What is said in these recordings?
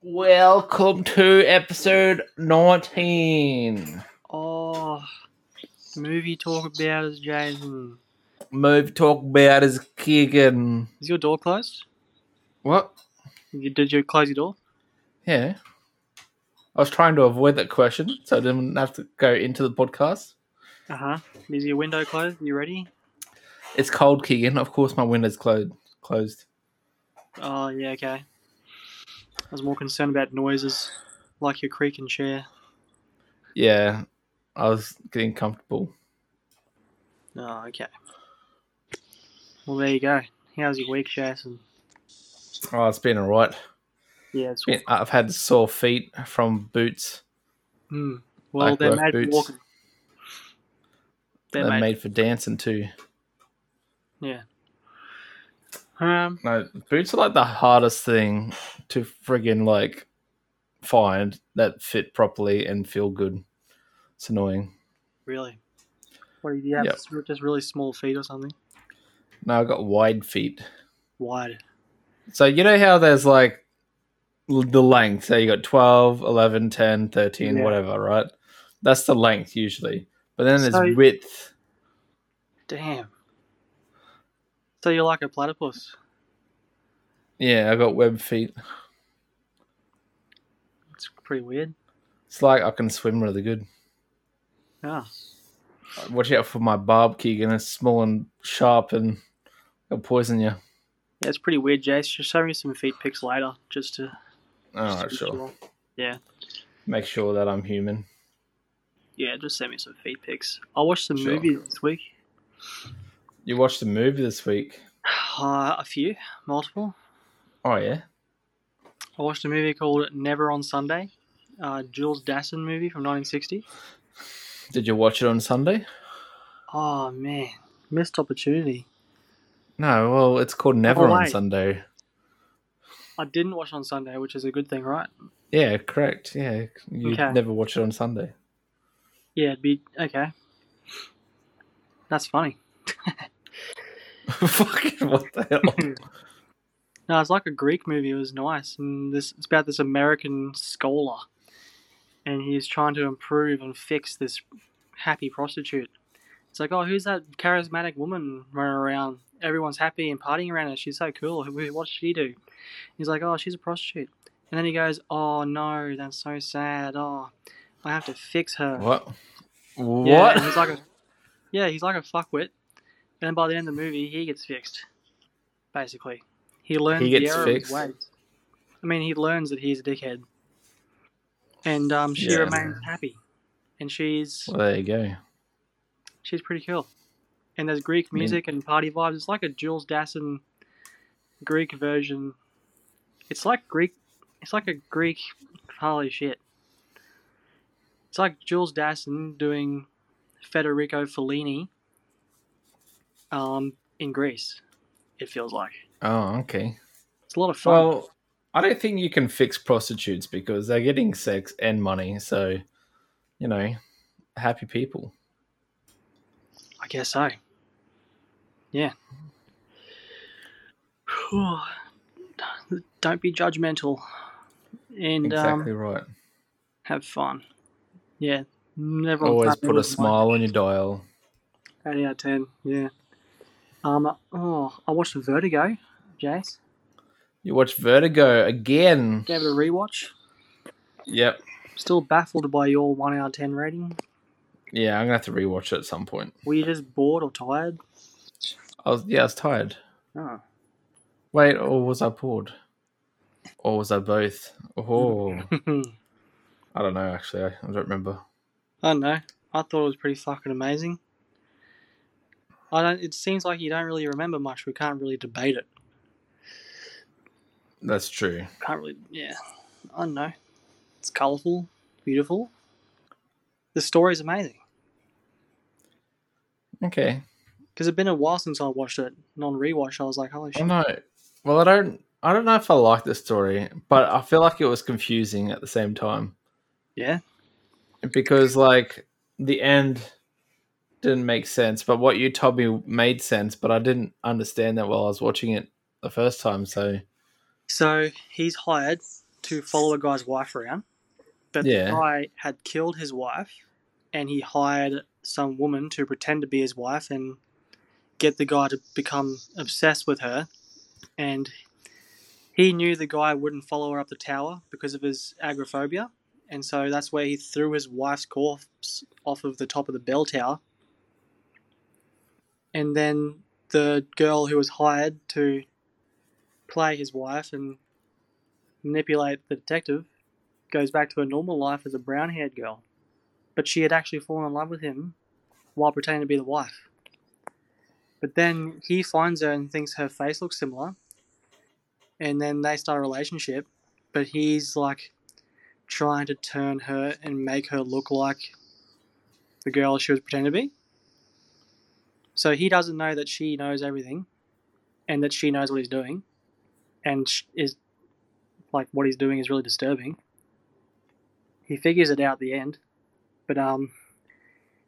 Welcome to episode 19. Oh, movie talk about is Jason. Movie talk about is Kegan. Is your door closed? What? You, did you close your door? Yeah. I was trying to avoid that question so I didn't have to go into the podcast. Uh huh. Is your window closed? You ready? It's cold, Kegan. Of course, my window's closed. Closed. Oh, yeah, okay. I was more concerned about noises, like your creaking chair. Yeah, I was getting comfortable. Oh, okay. Well, there you go. How's your week, Jason? Oh, it's been alright. Yeah, it's Been- I've had sore feet from boots. Hmm. Well, Like they're made boots. for walking. They're, They're made. made for dancing too. Yeah. Um. No, boots are like the hardest thing to friggin' like find that fit properly and feel good. It's annoying. Really. What do you have? Yep. Just- really small feet or something? No, I've got wide feet. Wide. So you know how there's like the length. So you got 12, 11, 10, 13, Yeah. whatever, right? That's the length usually. But then there's So- width. Damn. So you're like a platypus. Yeah, I got web feet. It's pretty weird. It's like I can swim really good. Yeah. Watch out for my barb, Kegan. It's small and sharp and it'll poison you. Yeah, it's pretty weird, Jase. Just show me some feet pics later, just to. Alright, just to be sure. Yeah. Make sure that I'm human. Yeah, just send me some feet pics. I watched some Sure. movies this week. You watched a movie this week. Uh, a few, multiple. Oh yeah. I watched a movie called Never on Sunday, uh, Jules Dassin movie from 1960. Did you watch it on Sunday? Oh man, missed opportunity. No, well, it's called Never Oh, on wait. Sunday. I didn't watch on Sunday, which is a good thing, right? Yeah, correct. Yeah, you Okay. never watch it on Sunday. Yeah, it'd be okay. That's funny. Fucking what the hell? No, it's like a Greek movie. It was nice, and this it's about this American scholar, and he's trying to improve and fix this happy prostitute. It's like, oh, who's that charismatic woman running around? Everyone's happy and partying around her. She's so cool. What does she do? He's like, oh, she's a prostitute. And then he goes, oh no, that's so sad. Oh, I have to fix her. what? What? and he's like a, yeah, he's like a fuckwit. And by the end of the movie, he gets fixed. Basically, he learns He the error fixed? of his ways. I mean, he learns that he's a dickhead, and um, she Yeah. remains happy, and she's well, there you go. she's pretty cool. And there's Greek mean- music and party vibes. It's like a Jules Dassin Greek version. It's like Greek. It's like a Greek. Holy shit! It's like Jules Dassin doing Federico Fellini. Um, in Greece, it feels like Oh, okay. it's a lot of fun. Well, I don't think you can fix prostitutes because they're getting sex and money. So, you know, happy people. I guess so. Yeah. Don't be judgmental, and exactly um, right. have fun. Yeah, never Always put a smile on your dial. Eight out of ten. Yeah. Um. Oh, I watched Vertigo, Jase. You watched Vertigo again. Gave it a rewatch. Yep. Still baffled by your one out of ten rating. Yeah, I'm gonna have to rewatch it at some point. Were you just bored or tired? I was yeah, I was tired. Oh. Wait, or was I bored? Or was I both? Oh, I don't know. Actually, I, I don't remember. I don't know. I thought it was pretty fucking amazing. I don't. It seems like you don't really remember much. We can't really debate it. That's true. Can't really. Yeah. I don't know. It's colourful, beautiful. The story is amazing. Okay. Because it's been a while since I watched it. And on rewatch, I was like, holy Oh shit. no. Well, I don't. I don't know if I like the story, but I feel like it was confusing at the same time Yeah. because, like, the end didn't make sense, but what you told me made sense, but I didn't understand that while I was watching it the first time. So, So he's hired to follow a guy's wife around, but Yeah. the guy had killed his wife, and he hired some woman to pretend to be his wife and get the guy to become obsessed with her. And he knew the guy wouldn't follow her up the tower because of his agoraphobia, and so that's where he threw his wife's corpse off of the top of the bell tower. And then the girl who was hired to play his wife and manipulate the detective goes back to her normal life as a brown haired girl. But she had actually fallen in love with him while pretending to be the wife. But then he finds her and thinks her face looks similar. And then they start a relationship. But he's like trying to turn her and make her look like the girl she was pretending to be. So he doesn't know that she knows everything and that she knows what he's doing and is like what he's doing is really disturbing. He figures it out at the end, but um,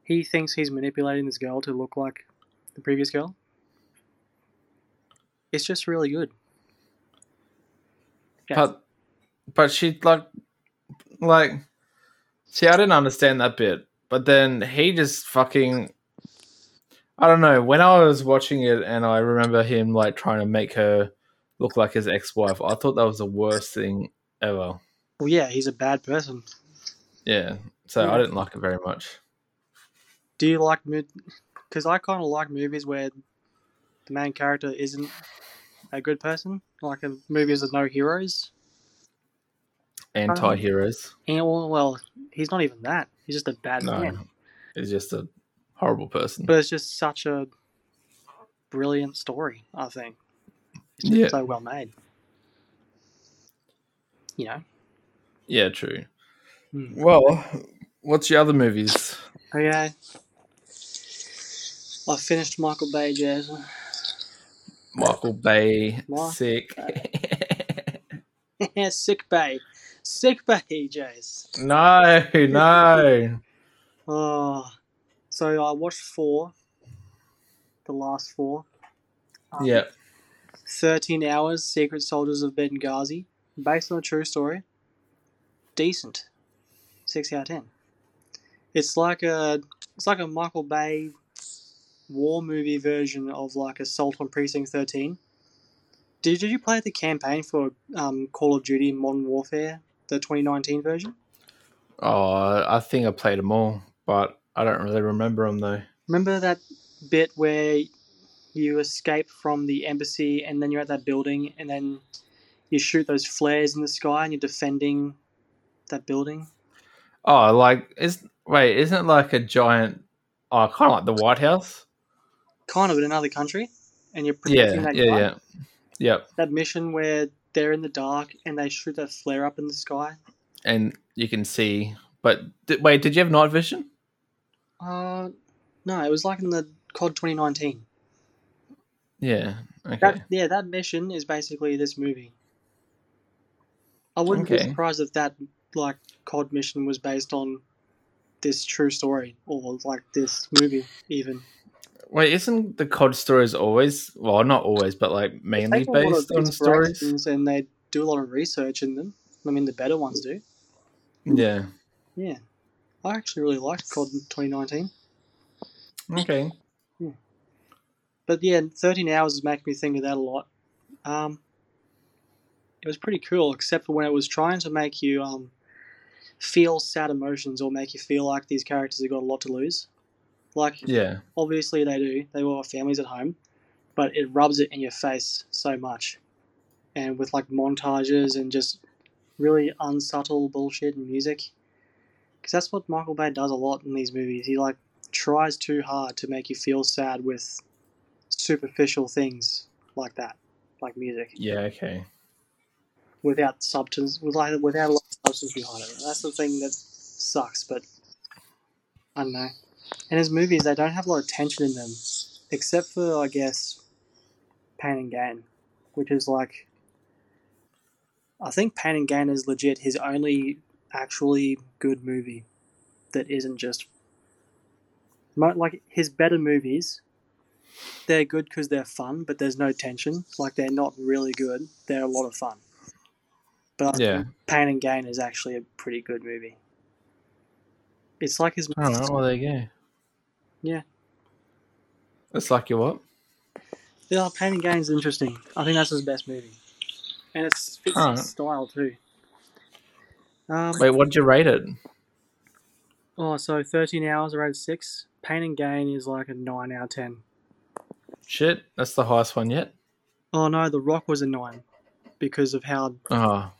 he thinks he's manipulating this girl to look like the previous girl. It's just really good. Yeah. But but she like like see I didn't understand that bit. But then he just fucking I don't know, when I was watching it and I remember him like trying to make her look like his ex wife, I thought that was the worst thing ever. Well, yeah, he's a bad person. Yeah. So Yeah. I didn't like it very much. Do you like movies? because I kind of like movies where the main character isn't a good person, like a movies with no heroes. Anti heroes. Um, and well, well, he's not even that. He's just a bad No. man. He's just a horrible person. But it's just such a brilliant story. I think. It's Yeah. so well made. You know. yeah, true. Hmm. Well, what's your other movies? Okay. I finished Michael Bay, Jason. Michael Bay, Mark- sick. Sick Bay. Sick Bay, Jase. no, no. Oh. So I watched four. The last four. Um, Yeah. 13 Hours, Secret Soldiers of Benghazi. Based on a true story. Decent. 6 out of 10. It's like a it's like a Michael Bay war movie version of like Assault on Precinct 13. Did, did you play the campaign for um, Call of Duty Modern Warfare, the 2019 version? Oh, I think I played them all, but I don't really remember them though. Remember that bit where you escape from the embassy and then you're at that building and then you shoot those flares in the sky and you're defending that building? Oh, like is wait, isn't it like a giant? Oh, kind of like the White House. Kind of in another country, and you're protecting Yeah, that yeah, guy. yeah. Yep. That mission where they're in the dark and they shoot that flare up in the sky. And you can see. But di- wait, did you have night vision? Uh, no, it was like in the COD 2019. Yeah. Okay. That yeah, that mission is basically this movie. I wouldn't be surprised if that like COD mission was based on this true story or like this movie even. Wait, isn't the COD stories always? Well, not always, but like mainly Take a lot of based on stories. and they do a lot of research in them. I mean, the better ones do. Yeah. Yeah, I actually really liked COD 2019. Okay. But yeah, 13 hours is making me think of that a lot. Um, it was pretty cool, except for when it was trying to make you um, feel sad emotions or make you feel like these characters have got a lot to lose. Like, Yeah. obviously they do. They all have families at home, but it rubs it in your face so much. And with like montages and just really unsubtle bullshit and music. Because that's what Michael Bay does a lot in these movies. He like tries too hard to make you feel sad with superficial things like that, like music, Yeah. Okay. without substance, with like without a lot of substance behind it. That's the thing that sucks. But I don't know. And his movies, they don't have a lot of tension in them, except for I guess Pain and Gain, which is like I think Pain and Gain is legit his only actually good movie that isn't just like his better movies. They're good because they're fun, but there's no tension. Like they're not really good. They're a lot of fun. But Yeah. Pain and Gain is actually a pretty good movie. It's like his right. Well, there you go. Yeah. It's like your what? yeah, Pain and Gain is interesting. I think that's his best movie, and it's fits his style too. Um, Wait, what did you rate it? oh, so thirteen hours, I rated six. Pain and Gain is like a nine out of ten. Shit, that's the highest one yet. Oh no, The Rock was a nine because of how Oh,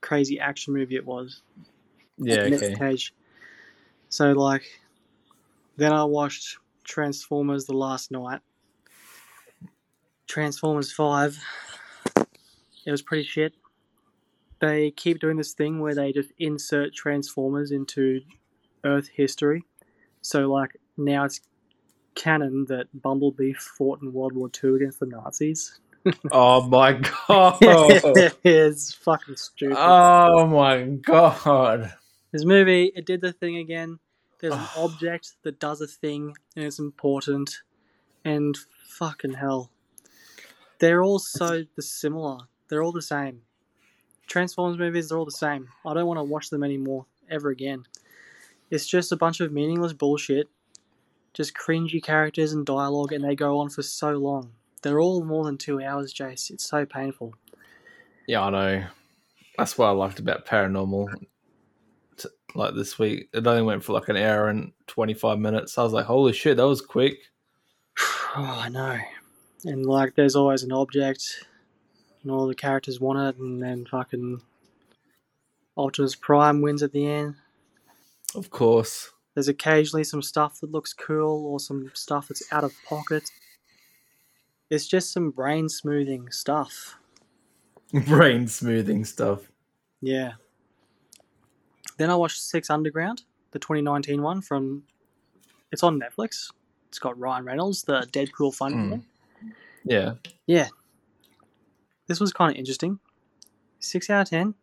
crazy action movie it was. yeah. Nick Okay. Cage. So like, then I watched Transformers the last night. Transformers Five. It was pretty shit. They keep doing this thing where they just insert Transformers into Earth history. So like now it's canon that Bumblebee fought in World War II against the Nazis. Oh my god. it's fucking stupid. oh my god. This movie, it did the thing again. There's an object that does a thing and it's important. And fucking hell. They're all so the similar. They're all the same. Transformers movies, they're all the same. I don't want to watch them anymore, ever again. It's just a bunch of meaningless bullshit. Just cringy characters and dialogue, and they go on for so long. They're all more than two hours, Jase. It's so painful. Yeah, I know. That's what I liked about Paranormal. Like this week, it only went for like an hour and twenty five minutes. I was like, holy shit, that was quick. Oh, I know. And like, there's always an object, and all the characters want it, and then fucking Optimus Prime wins at the end. Of course. There's occasionally some stuff that looks cool, or some stuff that's out of pocket. It's just some brain smoothing stuff. Brain smoothing stuff. Yeah. Then I watched Six Underground, the 2019 one from. It's on Netflix. It's got Ryan Reynolds, the Deadpool fun. Mm. one. Yeah. Yeah. This was kind of interesting. Six out of ten,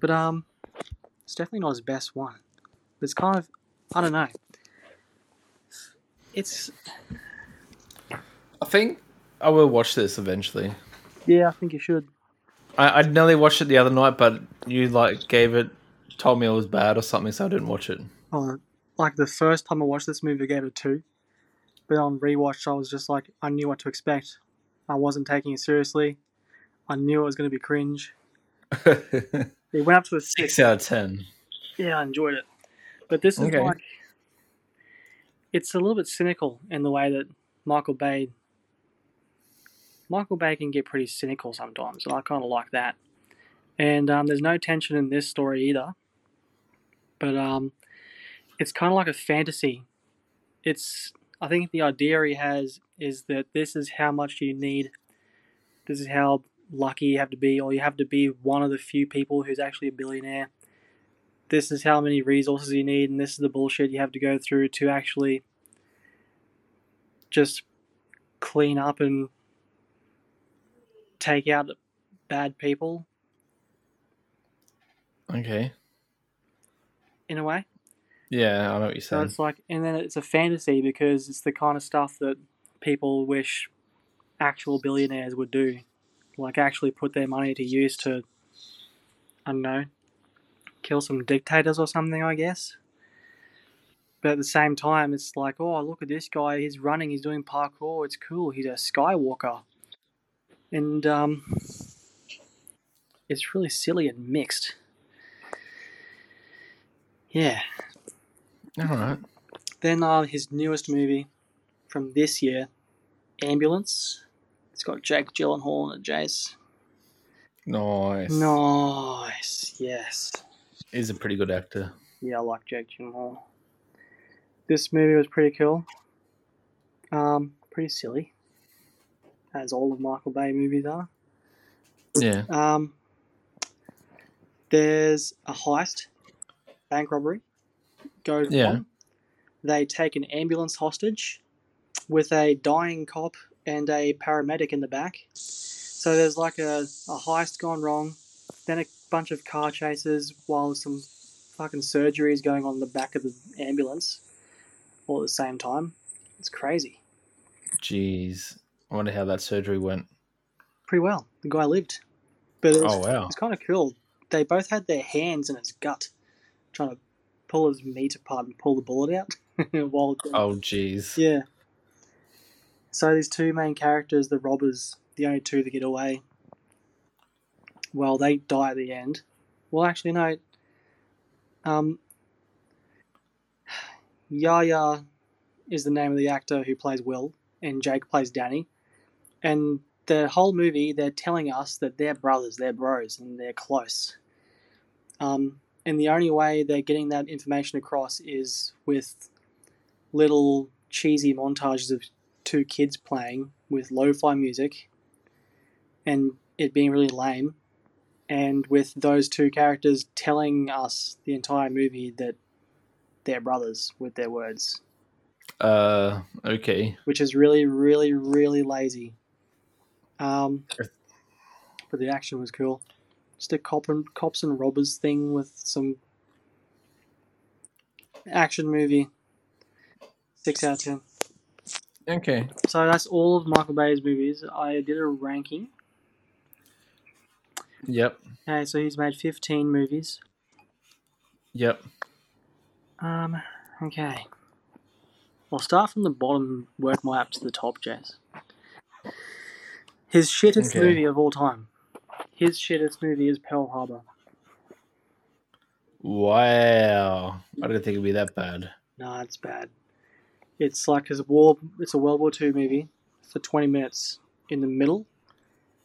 but um, it's definitely not his best one. But It's kind of, I don't know. It's I think I will watch this eventually. yeah, I think you should. I, I nearly watched it the other night, but you like gave it, told me it was bad or something, so I didn't watch it. Oh, like the first time I watched this movie, I gave it a two, but on rewatch, I was just like, I knew what to expect. I wasn't taking it seriously. I knew it was going to be cringe. It went up to a six. Six out of ten. Yeah, I enjoyed it. But this is Okay. like it's a little bit cynical in the way that Michael Bay Michael Bay can get pretty cynical sometimes, and I kind of like that. And um, there's no tension in this story either. But um, it's kind of like a fantasy. It's I think the idea he has is that this is how much you need. This is how lucky you have to be, or you have to be one of the few people who's actually a billionaire this is how many resources you need, and this is the bullshit you have to go through to actually just clean up and take out bad people Okay. in a way. Yeah, I know what you're So saying. it's like, and then it's a fantasy because it's the kind of stuff that people wish actual billionaires would do, like actually put their money to use to, I don't know, kill some dictators or something, I guess. But at the same time, it's like, oh, look at this guy. He's running. He's doing parkour. It's cool. He's a Skywalker, and um, it's really silly and mixed. Yeah. All right. Then uh, his newest movie from this year, Ambulance. It's got Jake Gyllenhaal and Jase. Nice. Nice, yes. He's a pretty good actor. Yeah, I like Jake Gyllenhaal. This movie was pretty cool. Um, pretty silly, as all of Michael Bay movies are. Yeah. Um, there's a heist, bank robbery, goes Yeah. wrong. They take an ambulance hostage with a dying cop and a paramedic in the back. So there's like a, a heist gone wrong, then a bunch of car chases while some fucking surgery is going on in the back of the ambulance all at the same time. It's crazy. Jeez. I wonder how that surgery went. Pretty well. The guy lived. But it was, Oh wow. it's kind of cool. They both had their hands in his gut, trying to pull his meat apart and pull the bullet out. While Oh jeez. yeah. So these two main characters, the robbers, the only two that get away. Well, they die at the end. Well, actually, no. Um, Yahya is the name of the actor who plays Will, and Jake plays Danny. And the whole movie, they're telling us that they're brothers, they're bros, and they're close. Um, and the only way they're getting that information across is with little cheesy montages of two kids playing with lo-fi music and it being really lame and with those two characters telling us the entire movie that they're brothers with their words. Uh okay. which is really really really lazy. Um, but the action was cool. Just a cop and, cops and robbers thing with some action movie. Six out of ten Okay. So that's all of Michael Bay's movies. I did a ranking. Yep. Okay, so he's made 15 movies. Yep. Um, okay. I'll start from the bottom, work my way up to the top, Jess. His shittest Okay. movie of all time. His shittest movie is Pearl Harbor. Wow. I didn't think it'd be that bad. Nah, it's bad. It's like a war. It's a World War II movie for 20 minutes in the middle,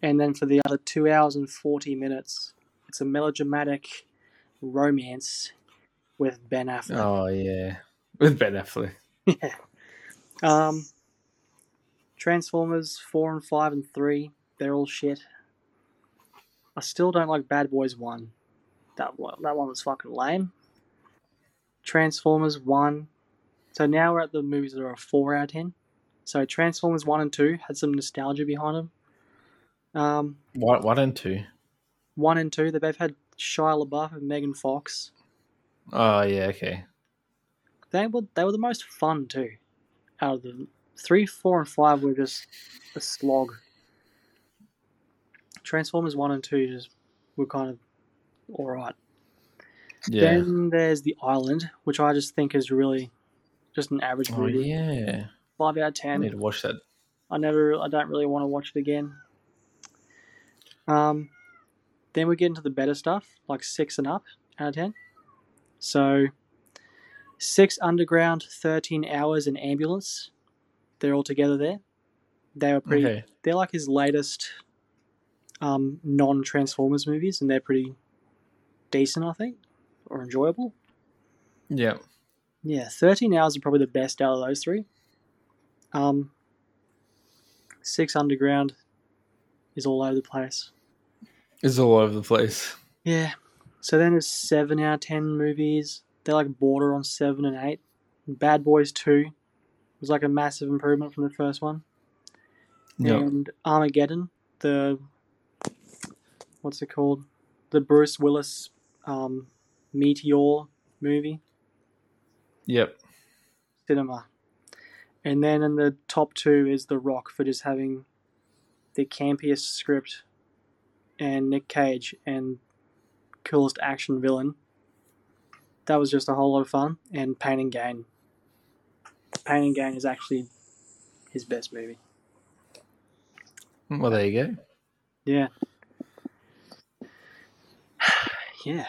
and then for the other two hours and 40 minutes, it's a melodramatic romance with Ben Affleck. Oh yeah. With Ben Affleck. Yeah. Um, Transformers four and five and three, they're all shit. I still don't like Bad Boys one. That one, that one was fucking lame. Transformers one. So now we're at the movies that are a four out of ten. So Transformers one and two had some nostalgia behind them. Um, What what and two? one and two, they both had Shia LaBeouf and Megan Fox. Oh yeah, okay. they were they were the most fun too. Out of the three, four, and five were just a slog. Transformers one and two just were kind of all right. Yeah. Then there's the Island, which I just think is really just an average oh movie. yeah. Five out of ten. I need to watch that. I never, I don't really want to watch it again. Um, then we get into the better stuff, like six and up out of ten. So, six underground, thirteen hours, and ambulance. They're all together there. They were pretty. Okay. They're like his latest um, non-Transformers movies, and they're pretty decent, I think, or enjoyable. Yeah. Yeah, 13 hours are probably the best out of those three. Um, Six Underground is all over the place. It's all over the place. Yeah. So then there's 7 out of 10 movies. They're like border on 7 and 8. Bad Boys 2 was like a massive improvement from the first one. Yep. And Armageddon, the. What's it called? The Bruce Willis um, Meteor movie. Yep. cinema. And then in the top two is The Rock for just having the campiest script and Nick Cage and coolest action villain. That was just a whole lot of fun. And Pain and Gain. Pain and Gain is actually his best movie. Well, there you go. Yeah. yeah.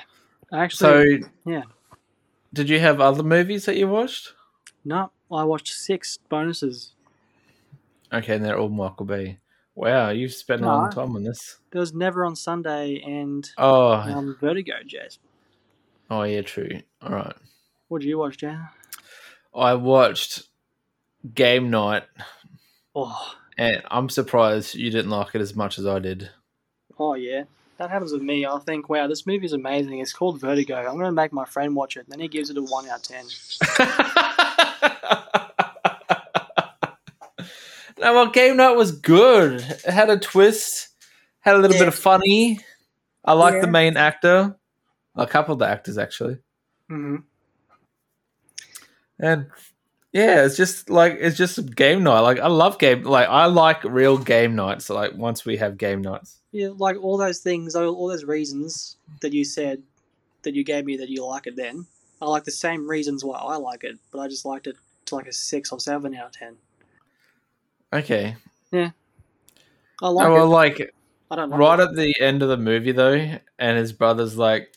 Actually, So, yeah. Did you have other movies that you watched? no, I watched six bonuses. Okay, and they're all Michael Bay. Wow, you've spent a long time on this. There was Never on Sunday and Oh, um, Vertigo, Jazz. oh yeah, true. All right. What did you watch, Jazz? I watched Game Night, Oh, and I'm surprised you didn't like it as much as I did. oh yeah. That happens with me. I think, wow, this movie is amazing. It's called Vertigo. I'm going to make my friend watch it. Then he gives it a 1 out of 10. no, well, Game Night was good. It had a twist, had a little Yeah. bit of funny. I like the main actor, a couple of the actors actually, hmm and Yeah, it's just like it's just game night. Like I love game. Like I like real game nights. Like once we have game nights. Yeah, like all those things, all, those reasons that you said that you gave me that you like it then, I like the same reasons why I like it, but I just liked it to like a six or seven out of ten. Okay. Yeah. I oh, like oh, well, it. like I don't like right it. at the end of the movie though, and his brother's like,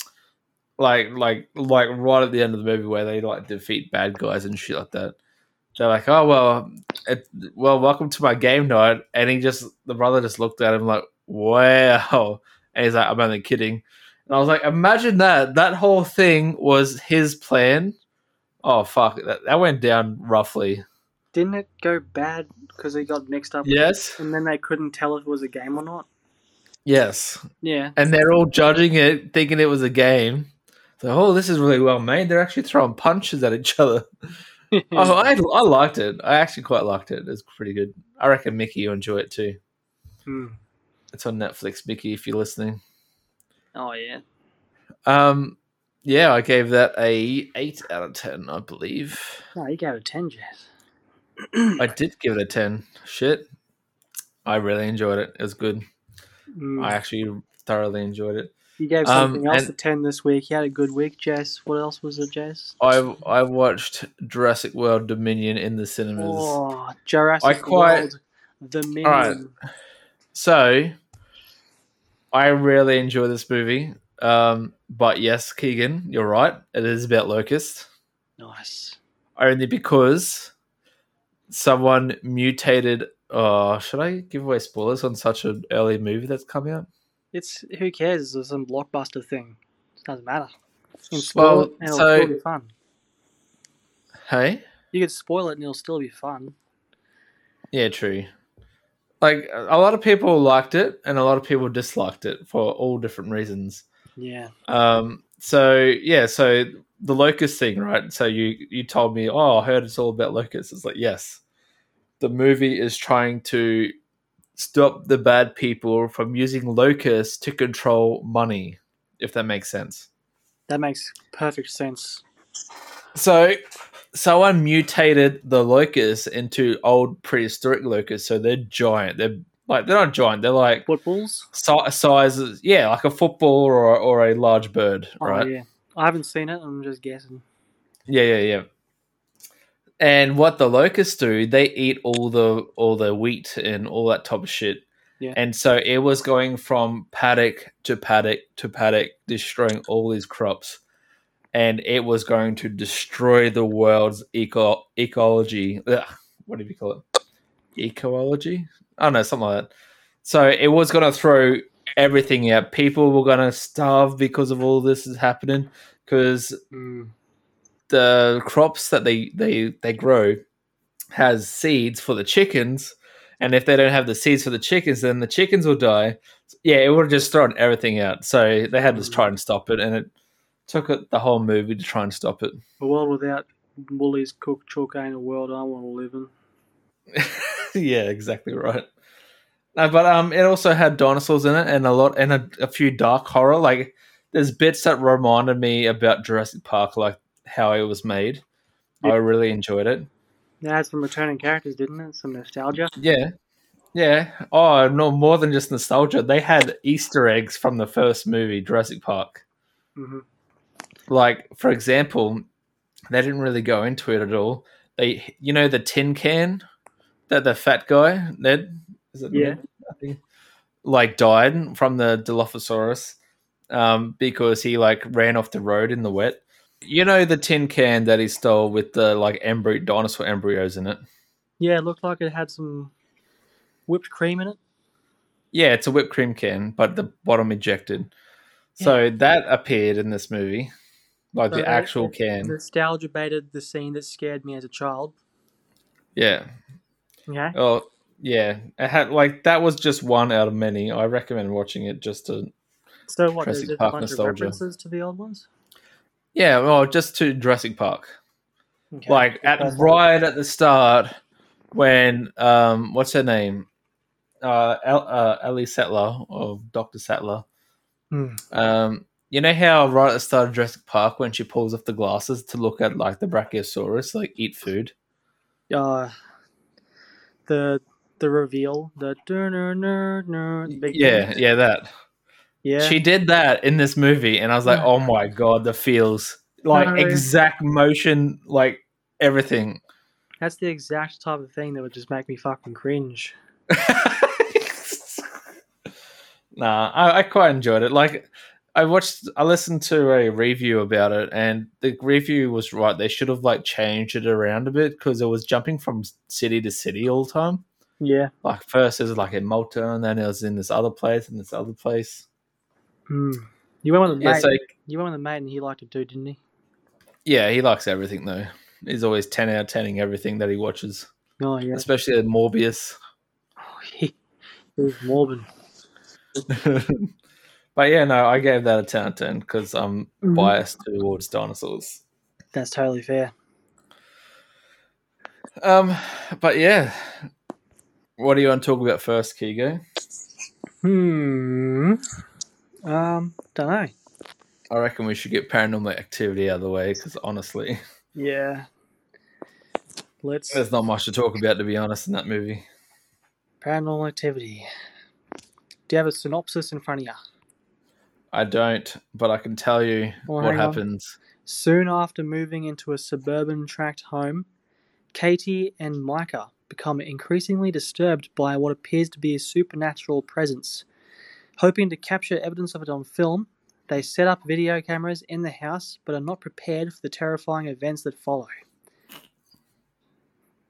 like, like, like right at the end of the movie where they like defeat bad guys and shit like that. They're like, oh well, it, well, welcome to my game night, and he just the brother just looked at him like, wow, and he's like, I'm only kidding, and I was like, imagine that that whole thing was his plan. Oh fuck, that, that went down roughly. Didn't it go bad because he got mixed up? Yes, And then they couldn't tell if it was a game or not. yes, Yeah. and they're all judging it, thinking it was a game. So, oh, this is really well made. They're actually throwing punches at each other. Oh, I, I liked it. I actually quite liked it. It's pretty good. I reckon Mickey you enjoy it too. Hmm. It's on Netflix, Mickey, if you're listening. Oh yeah. Um, yeah, I gave that a eight out of ten, I believe. No, you gave it a ten, Jess. I did give it a ten. Shit, I really enjoyed it. It was good. Mm. I actually thoroughly enjoyed it. You gave Um, something else and- a ten this week. You had a good week, Jess. What else was it, Jess? I I watched Jurassic World Dominion in the cinemas. Oh, Jurassic I quite- World, the Minion. Alright. So, I really enjoy this movie. Um, but yes, Kegan, you're right. It is about Locust. Nice. Only because someone mutated. Oh, should I give away spoilers on such an early movie that's coming out? It's who cares? It's some blockbuster thing. It doesn't matter. You can Well, spoil it and it'll so- still be fun. Hey, You could spoil it and it'll still be fun. yeah, true. Like a lot of people liked it, and a lot of people disliked it for all different reasons. Yeah. Um, so yeah, so the locust thing, right? So you you told me, oh, I heard it's all about locusts. It's like yes, the movie is trying to stop the bad people from using locusts to control money, if that makes sense. That makes perfect sense. So someone mutated the locusts into old prehistoric locusts, so they're giant. They're like they're not giant. They're like Footballs? si- sizes, yeah, like a football or or a large bird, oh, right? Oh yeah. I haven't seen it. I'm just guessing. Yeah, yeah, yeah. And what the locusts do, they eat all the all the wheat and all that type of shit. Yeah. And so it was going from paddock to paddock to paddock, destroying all these crops. And it was going to destroy the world's eco ecology. Ugh, what do you call it? Ecology? I don't know, something like that. So it was going to throw everything out. People were going to starve because of all this is happening. Because Mm. The crops that they they they grow has seeds for the chickens. And if they don't have the seeds for the chickens then the chickens will die. Yeah it would have just thrown everything out. So they had to try and stop it. And it took it the whole movie to try and stop it. A world without Woolies cooked chook ain't a world I want to live in. yeah exactly right. No, but um it also had dinosaurs in it and a lot and a, a few dark horror. Like there's bits that reminded me about Jurassic Park like how it was made Yeah. I really enjoyed it It had some returning characters, didn't it? Some nostalgia. Yeah. Yeah. Oh, no, more than just nostalgia. They had Easter eggs from the first movie, Jurassic Park. hmm Like, for example, they didn't really go into it at all. They, you know, the tin can that the fat guy, Ned, is it Yeah. Ned? Like died from the Dilophosaurus um, because he like ran off the road in the wet. You know the tin can that he stole with the like embryo dinosaur embryos in it. Yeah, it looked like it had some whipped cream in it. Yeah, it's a whipped cream can, but the bottom ejected. So that appeared in this movie, like So the actual it can. Nostalgia baited the scene that scared me as a child. Yeah. Okay. Oh, yeah. It had like that was just one out of many. I recommend watching it just to. So what? Jurassic just a Park bunch nostalgia. of references to the old ones. Yeah, well, just to Jurassic Park. Okay. Like at right at the start, when um, what's her name? Uh, El- uh Ellie Sattler or Doctor Sattler. Hmm. Um, you know how right at the start of Jurassic Park when she pulls off the glasses to look at like the Brachiosaurus, like eat food. uh, the the reveal, the the big Yeah, yeah, that. Yeah. She did that in this movie, and I was like, oh my god, the feels like No. exact motion, like everything. That's the exact type of thing that would just make me fucking cringe. nah, I, I quite enjoyed it. Like, I watched, I listened to a review about it, and the review was right. They should have like changed it around a bit because it was jumping from city to city all the time. Yeah. Like first it was like in Malta, and then it was in this other place, and this other place. Hmm. You went with a Yeah, mate. so You went with a mate, and he liked it too, didn't he? yeah, he likes everything though. He's always ten out of tening everything that he watches, Oh yeah. especially Morbius. Oh, he, he was morbid. but yeah, no, I gave that a ten out of ten because I'm Mhm. biased towards dinosaurs. That's totally fair. Um, but yeah, what do you want to talk about first, Kigo? Hmm. Um. Don't know. I reckon we should get Paranormal Activity out of the way because honestly, Yeah. Let's there's not much to talk about to be honest in that movie. paranormal activity. Do you have a synopsis in front of you? I don't, but I can tell you Well, what hang on. happens. Soon after moving into a suburban tract home, Katie and Micah become increasingly disturbed by what appears to be a supernatural presence. Hoping to capture evidence of it on film, they set up video cameras in the house but are not prepared for the terrifying events that follow.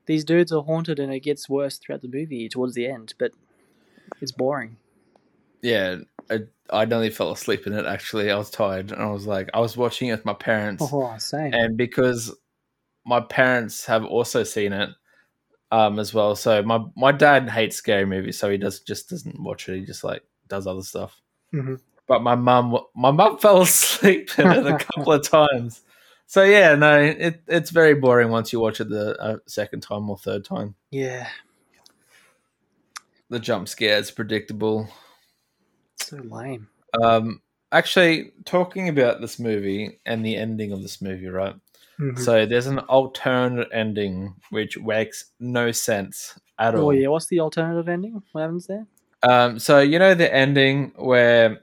These dudes are haunted and it gets worse throughout the movie towards the end, but it's boring. Yeah, I, I nearly fell asleep in it. Actually, I was tired, and I was like, I was watching it with my parents, Oh, same. and because my parents have also seen it um as well so my my dad hates scary movies so he does just doesn't watch it he just like does other stuff Mhm. but my mum my mum fell asleep in it a couple of times so yeah no it, it's very boring once you watch it the uh, second time or third time Yeah, the jump scares predictable so lame. um actually talking about this movie and the ending of this movie right Mhm. So there's an alternate ending which makes no sense at all. Oh yeah, what's the alternative ending? What happens there? Um, so you know the ending where,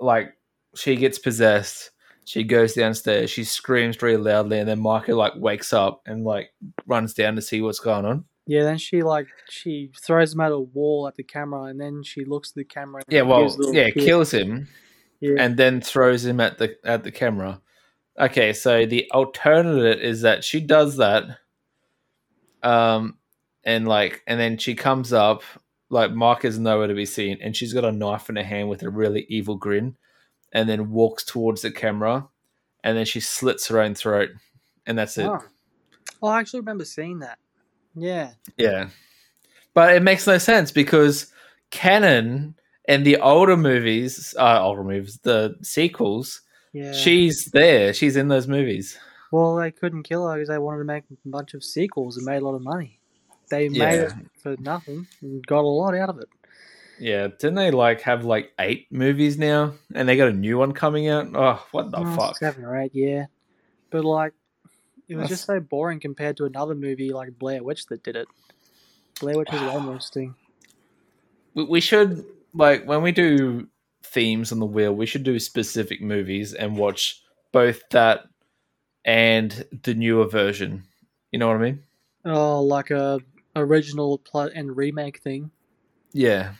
like, she gets possessed. She goes downstairs. She screams really loudly, and then Micah like wakes up and like runs down to see what's going on. Yeah, then she like she throws him at a wall at the camera, and then she looks at the camera. Yeah, well, gives a little yeah, kiss. kills him Yeah, and then throws him at the at the camera. Okay, so the alternative is that she does that, um, and like, and then she comes up, like Mark is nowhere to be seen, and she's got a knife in her hand with a really evil grin, and then walks towards the camera, and then she slits her own throat, and that's it. Oh. oh, I actually remember seeing that. Yeah, Yeah, but it makes no sense because canon and the older movies, uh, older movies, the sequels. yeah. She's there. She's in those movies. well, they couldn't kill her because they wanted to make a bunch of sequels and made a lot of money. They made it for nothing and got a lot out of it. Yeah, didn't they like have like eight movies now, and they got a new one coming out? Oh, what the Oh, fuck! Seven or eight, yeah. But like, it was That's- just so boring compared to another movie like Blair Witch that did it. Blair Witch was way more interesting. We, we should like when we do themes on the wheel, we should do specific movies and watch both that and the newer version. You know what I mean? Oh, like a original plot and remake thing. Yeah,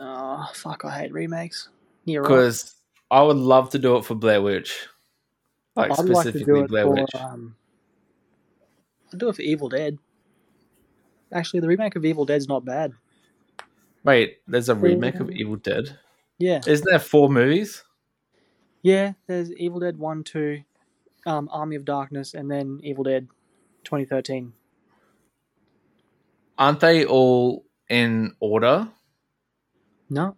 Oh, fuck! I hate remakes. Yeah, right. because I would love to do it for Blair Witch, like I'd like specifically it Blair for. Witch. Um, I'd do it for Evil Dead. Actually, the remake of Evil Dead's not bad. Wait, there's a remake of Evil Dead. Yeah, Isn't there four movies? yeah. There's Evil Dead One, Two, um, Army of Darkness, and then Evil Dead, 2013. Aren't they all in order? No.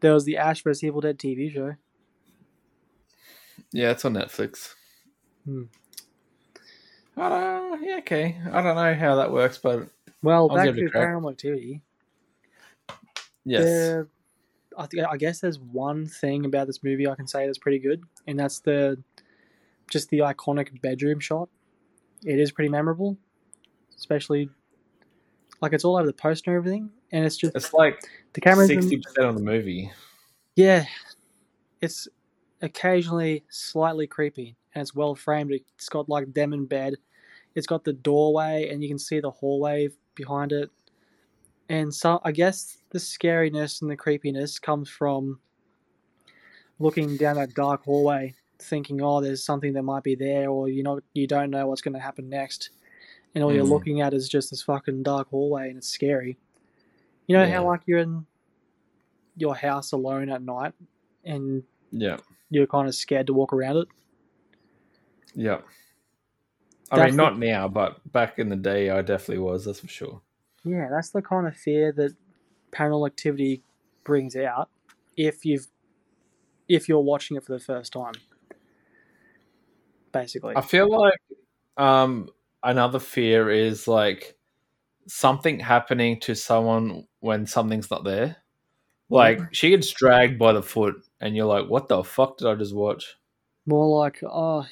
There was the Ash vs Evil Dead TV show. Yeah, it's on Netflix. Hmm. I don't, yeah, okay. I don't know how that works, but Well, I'll back give it to. Paranormal Activity. yes. There- I think I guess there's one thing about this movie I can say that's pretty good, and that's the just the iconic bedroom shot. it is pretty memorable, especially like it's all over the poster and everything, and it's just It's like the cameras. in- sixty percent on the movie. Yeah, it's occasionally slightly creepy, and it's well framed. It's got like them in bed. It's got the doorway, and you can see the hallway behind it. And so, I guess the scariness and the creepiness comes from looking down that dark hallway, thinking, "Oh, there's something that might be there," or you know, you don't know what's going to happen next, and all you're Mm. looking at is just this fucking dark hallway, and it's scary. You know Yeah. how like you're in your house alone at night, and Yeah, you're kind of scared to walk around it. yeah. I That's mean, not now, but back in the day, I definitely was. That's for sure. Yeah, that's the kind of fear that paranormal activity brings out if you've if you're watching it for the first time. Basically. I feel like um, another fear is like something happening to someone when something's not there. Like she gets dragged by the foot, and you're like, "What the fuck did I just watch?" More like, oh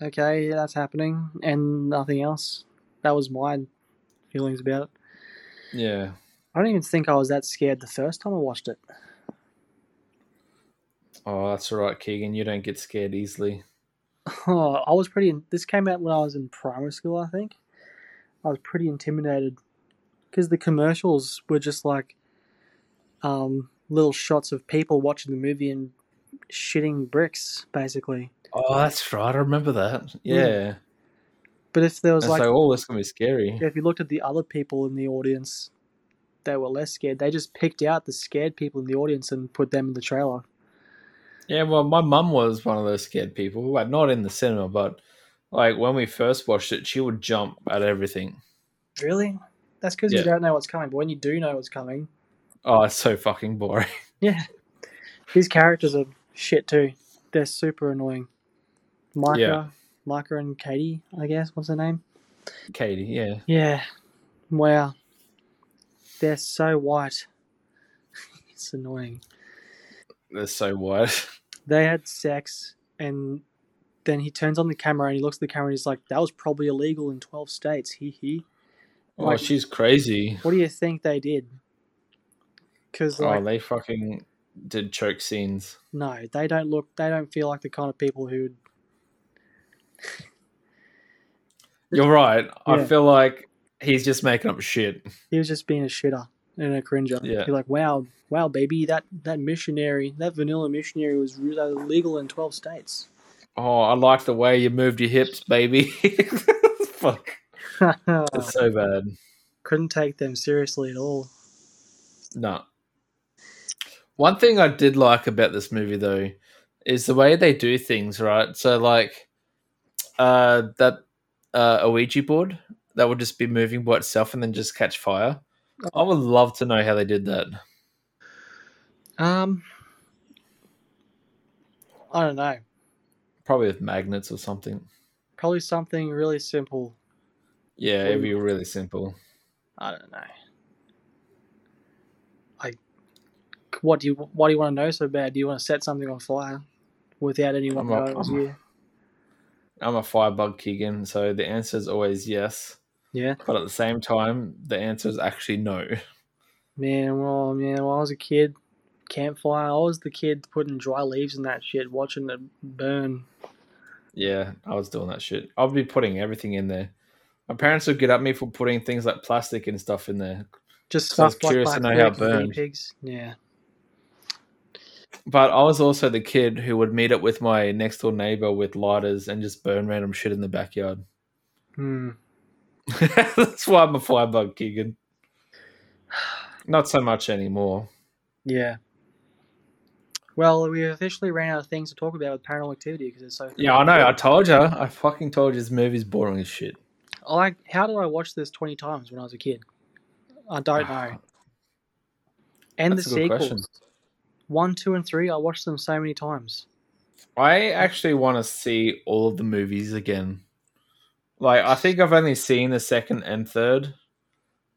okay, that's happening and nothing else. That was my feelings about it. Yeah, I don't even think I was that scared the first time I watched it. Oh, that's all right, Kegan. You don't get scared easily. Oh, I was pretty. This came out when I was in primary school, I think. I was pretty intimidated because the commercials were just like um, little shots of people watching the movie and shitting bricks, basically. Oh, that's right. I remember that. Yeah. But if there was like, oh, this gonna be scary. if you looked at the other people in the audience, they were less scared. They just picked out the scared people in the audience and put them in the trailer. Yeah, well, my mum was one of those scared people. Like, not in the cinema, but like when we first watched it, she would jump at everything. Really? That's because Yeah. you don't know what's coming. But when you do know what's coming, Oh, it's so fucking boring. yeah, these characters are shit too. They're super annoying. Micah, Yeah. Micah and Katie, I guess. What's her name? Katie, yeah. Yeah. Wow. They're so white. it's annoying. They're so white. They had sex, and then he turns on the camera and he looks at the camera and he's like, "That was probably illegal in twelve states." He hee. Oh, Like- she's crazy. What do you think they did? Because oh, like, Oh, they fucking did choke scenes. no, they don't look. They don't feel like the kind of people who. You're right. I feel like he's just making up shit. He was just being a shitter and a cringer. Yeah. You're like, wow, wow, baby, that that missionary, that vanilla missionary was re- that was legal in twelve states. Oh, I like the way you moved your hips, baby. Fuck. It's so bad. Couldn't take them seriously at all. No. One thing I did like about this movie though is the way they do things, right? So like uh that uh Ouija board that would just be moving by itself and then just catch fire. I would love to know how they did that. Um, I don't know. Probably with magnets or something. Probably something really simple. Yeah, it'd be really simple. I don't know. Like, what do you what do you want to know so bad? Do you want to set something on fire without anyone I'm knowing I'm? I'm a firebug Kegan, so the answer is always yes. Yeah, But at the same time, the answer is actually no. man. Well, man, when I was a kid, campfire. I was the kid putting dry leaves in that shit, watching it burn. Yeah, I was doing that shit. I'd be putting everything in there. My parents would get at me for putting things like plastic and stuff in there. Just So I was stuff like curious to know how it wick and guinea burned. pigs. Yeah. But I was also the kid who would meet up with my next door neighbor with lighters and just burn random shit in the backyard. Hmm. That's why I'm a firebug, Kegan. Not so much anymore. Yeah. Well, we officially ran out of things to talk about with paranormal activity because it's so. Yeah, I know. I told you. I fucking told you this movie's boring as shit. I how did I watch this twenty times when I was a kid? I don't know. And That's the sequels, question. one, two, and three, I watched them so many times. I actually want to see all of the movies again. Like, I think I've only seen the second and third,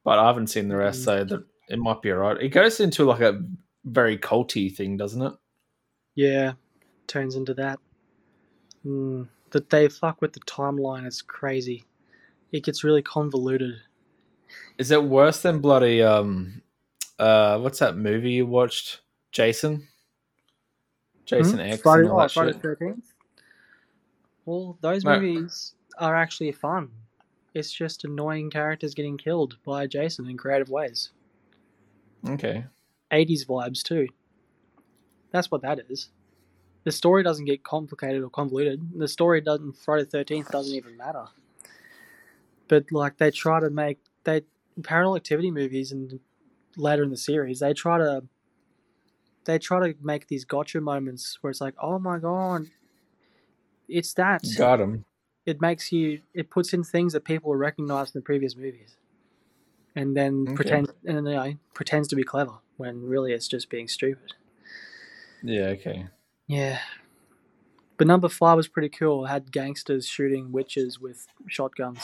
but I haven't seen the rest, so that it might be alright. It goes into like a very culty thing, doesn't it? Yeah, turns into that. Hmm. that they fuck with the timeline is crazy. It gets really convoluted. Is it worse than bloody um uh what's that movie you watched? Jason? Jason Hmm? X Friday, and all oh, that Friday shit. the 13th? Well, those No. movies are actually fun. It's just annoying characters getting killed by Jason in creative ways. Okay. 80s vibes too. That's what that is. The story doesn't get complicated or convoluted. The story doesn't Friday the Thirteenth doesn't even matter. But like they try to make they paranormal activity movies and later in the series they try to they try to make these gotcha moments where it's like oh my god it's that Got him. It makes you it puts in things that people recognize in the previous movies and then Okay. pretend and then you know, pretends to be clever when really it's just being stupid Yeah, okay. yeah but number five was pretty cool it had gangsters shooting witches with shotguns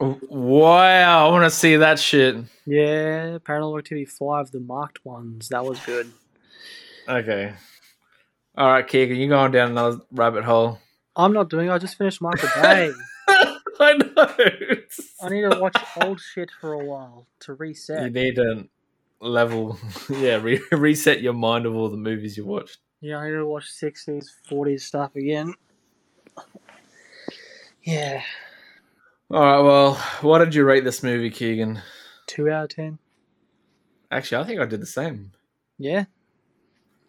Wow, I want to see that shit. yeah paranormal activity 5 the marked ones that was good Okay. All right, Kegan, you going down another rabbit hole? I'm not doing it, i just finished michael bay I know. i need to watch old shit for a while to reset You need to level, yeah, re- reset your mind of all the movies you watched. Yeah, I need to watch 60s, 40s stuff again. Yeah, All right, well, what did you rate this movie, Kegan? 2 out of 10. Actually, I think I did the same. Yeah.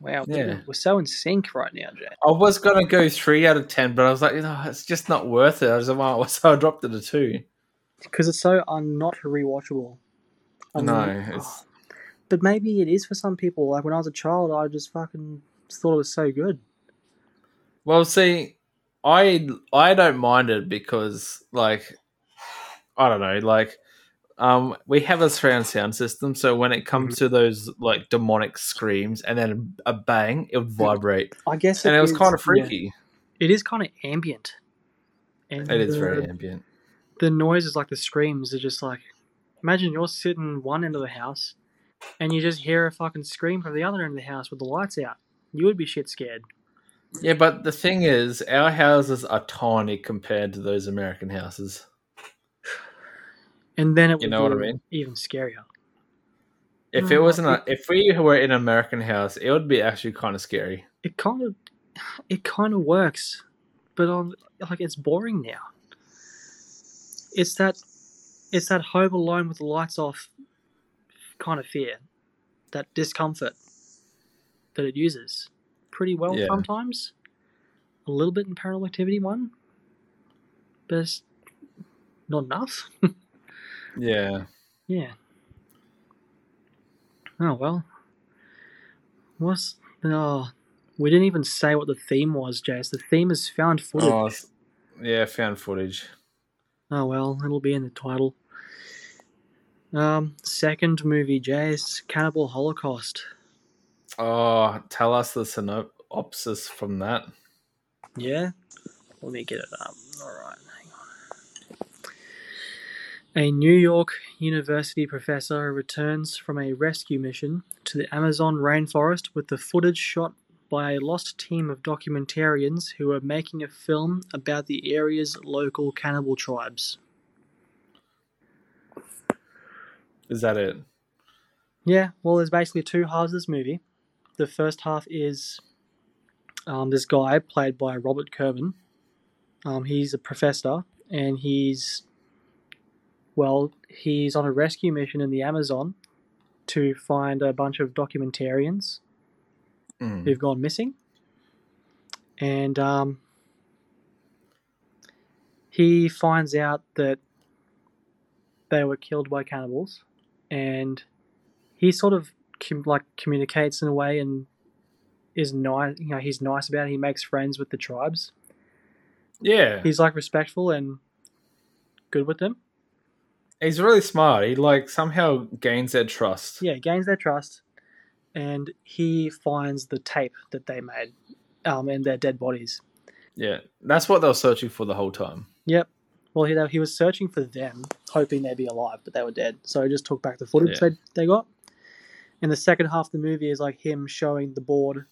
Wow, Yeah. we're- we're so in sync right now, Jay. I was gonna go three out of ten, but I was like, you know, it's just not worth it. I was like, well, so I dropped it to two. Because it's so un- not rewatchable. I no, mean, it's ah. But maybe it is for some people. Like when I was a child, I just fucking thought it was so good. well. See, I I don't mind it because, like, I don't know, like, um, we have a surround sound system, so when it comes to those like demonic screams and then a bang, it would vibrate, I guess and it was is- kind of yeah. freaky. It is kind of ambient. And It is the, very ambient. The noises, like the screams, are just like. Imagine you're sitting one end of the house, and you just hear a fucking scream from the other end of the house with the lights out. You would be shit scared. Yeah, but the thing is, our houses are tiny compared to those American houses. And then it would You know what I mean? even scarier. If Mm, it wasn't, I a, if we were in American house, it would be actually kind of scary. It kind of, it kind of works, but on like it's boring now. It's that, it's that home alone with the lights off, kind of fear, that discomfort that it uses pretty well Yeah. sometimes. A little bit in Paranormal Activity one, but it's not enough. Yeah. Yeah. Oh well. What's oh we didn't even say what the theme was, Jase. The theme is found footage. Oh, yeah, found footage. Oh well, it'll be in the title. Um, second movie, Jase, Cannibal Holocaust. Oh, tell us the synopsis from that. Yeah? Let me get it up. Hang on. A New York University professor returns from a rescue mission to the Amazon rainforest with the footage shot by a lost team of documentarians who are making a film about the area's local cannibal tribes. Is that it? Yeah, well, there's basically two halves of this movie. The first half is um, this guy played by Robert Kerman. Um, he's a professor, and he's well, he's on a rescue mission in the Amazon to find a bunch of documentarians Mm. who've gone missing, and um, he finds out that they were killed by cannibals, and he sort of com- like communicates in a way and is nice. You know, he's nice about it. He makes friends with the tribes. Yeah, He's like respectful and good with them. He's really smart. He like somehow gains their trust. Yeah, gains their trust, and he finds the tape that they made, um, and their dead bodies. Yeah, that's what they were searching for the whole time. Yep. Well, he he was searching for them, hoping they'd be alive, but they were dead. So he just took back the footage Yeah. they they got. And the second half of the movie is like him showing the board,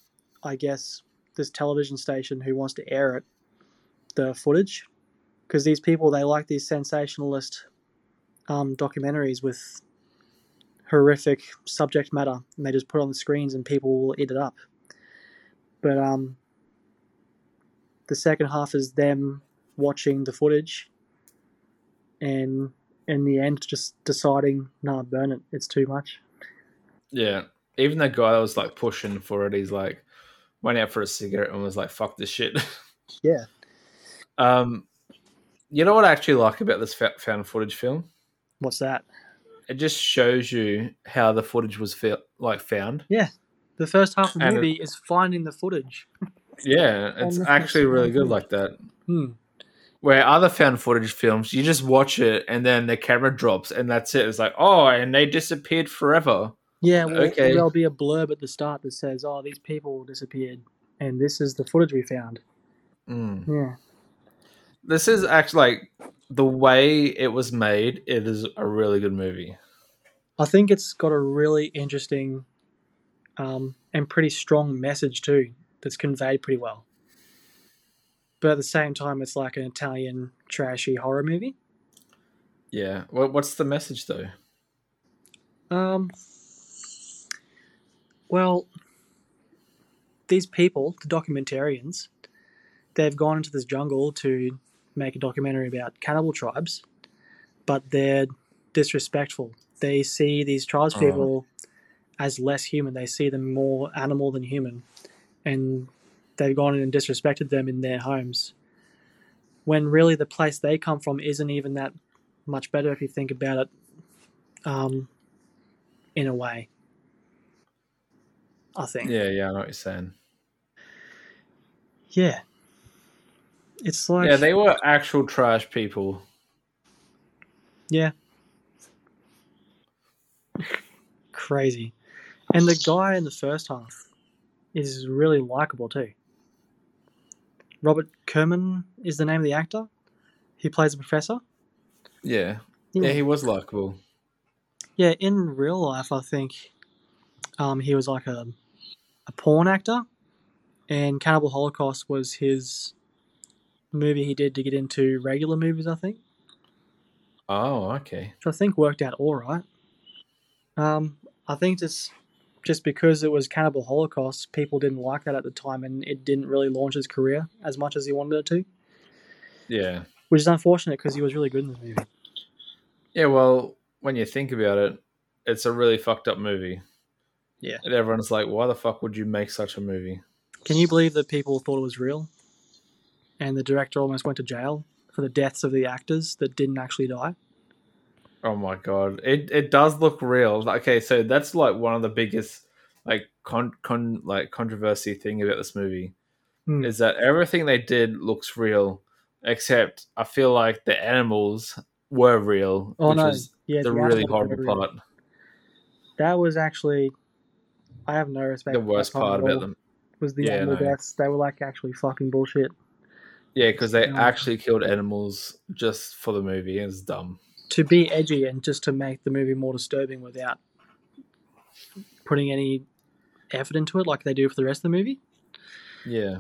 I guess, this television station who wants to air it, the footage because these people they like these sensationalist um, documentaries with horrific subject matter, and they just put it on the screens and people will eat it up. But um, the second half is them watching the footage, and in the end, just deciding, "Nah, burn it. It's too much." Yeah. Even the guy that was like pushing for it, he's like went out for a cigarette and was like, "Fuck this shit." Yeah. um, you know what I actually like about this found footage film? What's that? It just shows you how the footage was fe- like found. Yeah, the first half of the And movie is finding the footage. Yeah, it's actually really good good. like that. Hmm. Where other found footage films, you just watch it and then the camera drops and that's it. It's like, oh, and they disappeared forever. Yeah, well, Okay. there'll be a blurb at the start that says, "Oh, these people disappeared, and this is the footage we found." Mm. Yeah, This is actually like the way it was made. It is a really good movie. I think it's got a really interesting um, and pretty strong message too that's conveyed pretty well. But at the same time, it's like an Italian trashy horror movie. Yeah. What, what's the message though? Um, well, these people, the documentarians, they've gone into this jungle to make a documentary about cannibal tribes, but they're disrespectful. They see these tribes Oh. people as less human. They see them more animal than human, and they've gone in and disrespected them in their homes. When really the place they come from isn't even that much better if you think about it. Um, in a way. I think. Yeah, yeah, I know what you're saying. Yeah. It's like yeah, they were actual trash people. yeah. Crazy. And the guy in the first half is really likable too. Robert Kerman is the name of the actor. He plays a professor. Yeah. Yeah, he was likable. Yeah, in real life, I think um, he was like a, a porn actor, and Cannibal Holocaust was his movie he did to get into regular movies, I think, Oh, okay. which I think worked out all right. Um, I think just just because it was Cannibal Holocaust, people didn't like that at the time, and it didn't really launch his career as much as he wanted it to, Yeah. which is unfortunate because he was really good in this movie. Yeah, well, when you think about it, it's a really fucked up movie. Yeah. And everyone's like, why the fuck would you make such a movie? Can you believe that people thought it was real? And the director almost went to jail for the deaths of the actors that didn't actually die? Oh my god. It it does look real. Okay, so that's like one of the biggest like con, con like controversy thing about this movie Hmm. is that everything they did looks real except I feel like the animals were real, Oh which no, was yeah, the the really horrible part. That was actually, I have no respect. The worst part about them. was the Yeah, animal no. deaths. They were like actually fucking bullshit. Yeah, because they actually killed animals just for the movie. It's dumb. To be edgy and just to make the movie more disturbing without putting any effort into it, like they do for the rest of the movie. Yeah.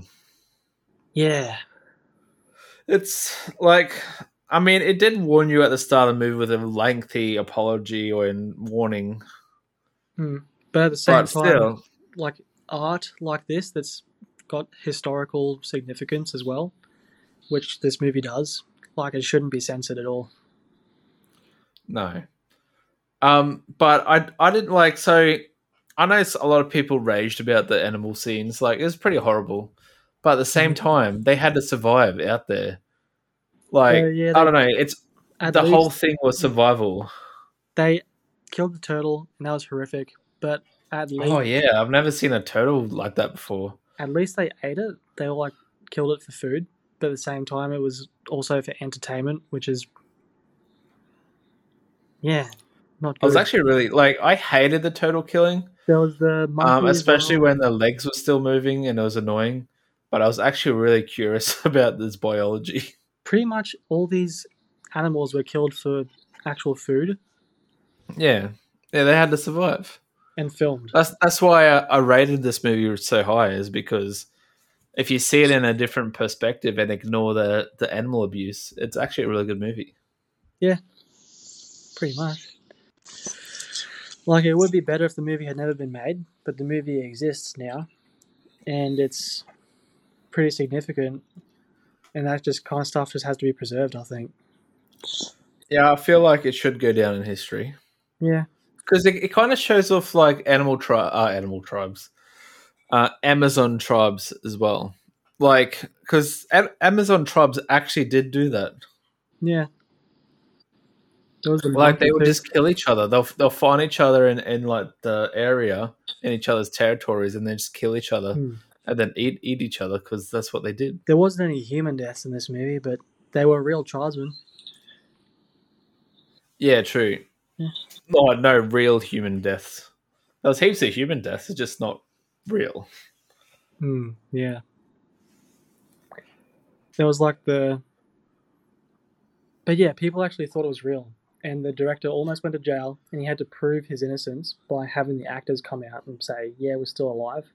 Yeah, It's like, I mean, it did warn you at the start of the movie with a lengthy apology or in warning, hmm. but at the same but time, still, like art like this that's got historical significance as well, which this movie does. Like it shouldn't be censored at all. no. Um, but I, I didn't like. So I know a lot of people raged about the animal scenes. Like it was pretty horrible, but at the same Mhm. time, they had to survive out there. Like Uh, yeah, I don't know. It's the whole thing was survival. they killed the turtle, and that was horrific. But at least, Oh yeah, I've never seen a turtle like that before. at least they ate it. They all like killed it for food, but at the same time, it was also for entertainment, which is yeah, not good. I was actually really like I hated the turtle killing. there was the um, especially when the legs were still moving and it was annoying. But I was actually really curious about this biology. pretty much all these animals were killed for actual food yeah, yeah, they had to survive. and filmed. That's that's why I, I rated this movie so high, is because if you see it in a different perspective and ignore the the animal abuse, it's actually a really good movie. Yeah, pretty much. Like it would be better if the movie had never been made, but the movie exists now, and it's pretty significant. And that just kind of stuff just has to be preserved. I think. Yeah, I feel like it should go down in history Yeah. because it, it kind of shows off like animal tri- uh, animal tribes, uh, Amazon tribes as well. Like because a- Amazon tribes actually did do that. Yeah. Like they would just kill each other. They'll they'll find each other in, in like the area in each other's territories and then just kill each other Hmm. and then eat eat each other because that's what they did. There wasn't any human deaths in this movie, but they were real tribesmen. Yeah, true. Yeah. Oh, no real human deaths. There was heaps of human deaths. It's just not real. Hmm. Yeah. There was like the. But yeah, people actually thought it was real, and the director almost went to jail, and he had to prove his innocence by having the actors come out and say, "Yeah, we're still alive."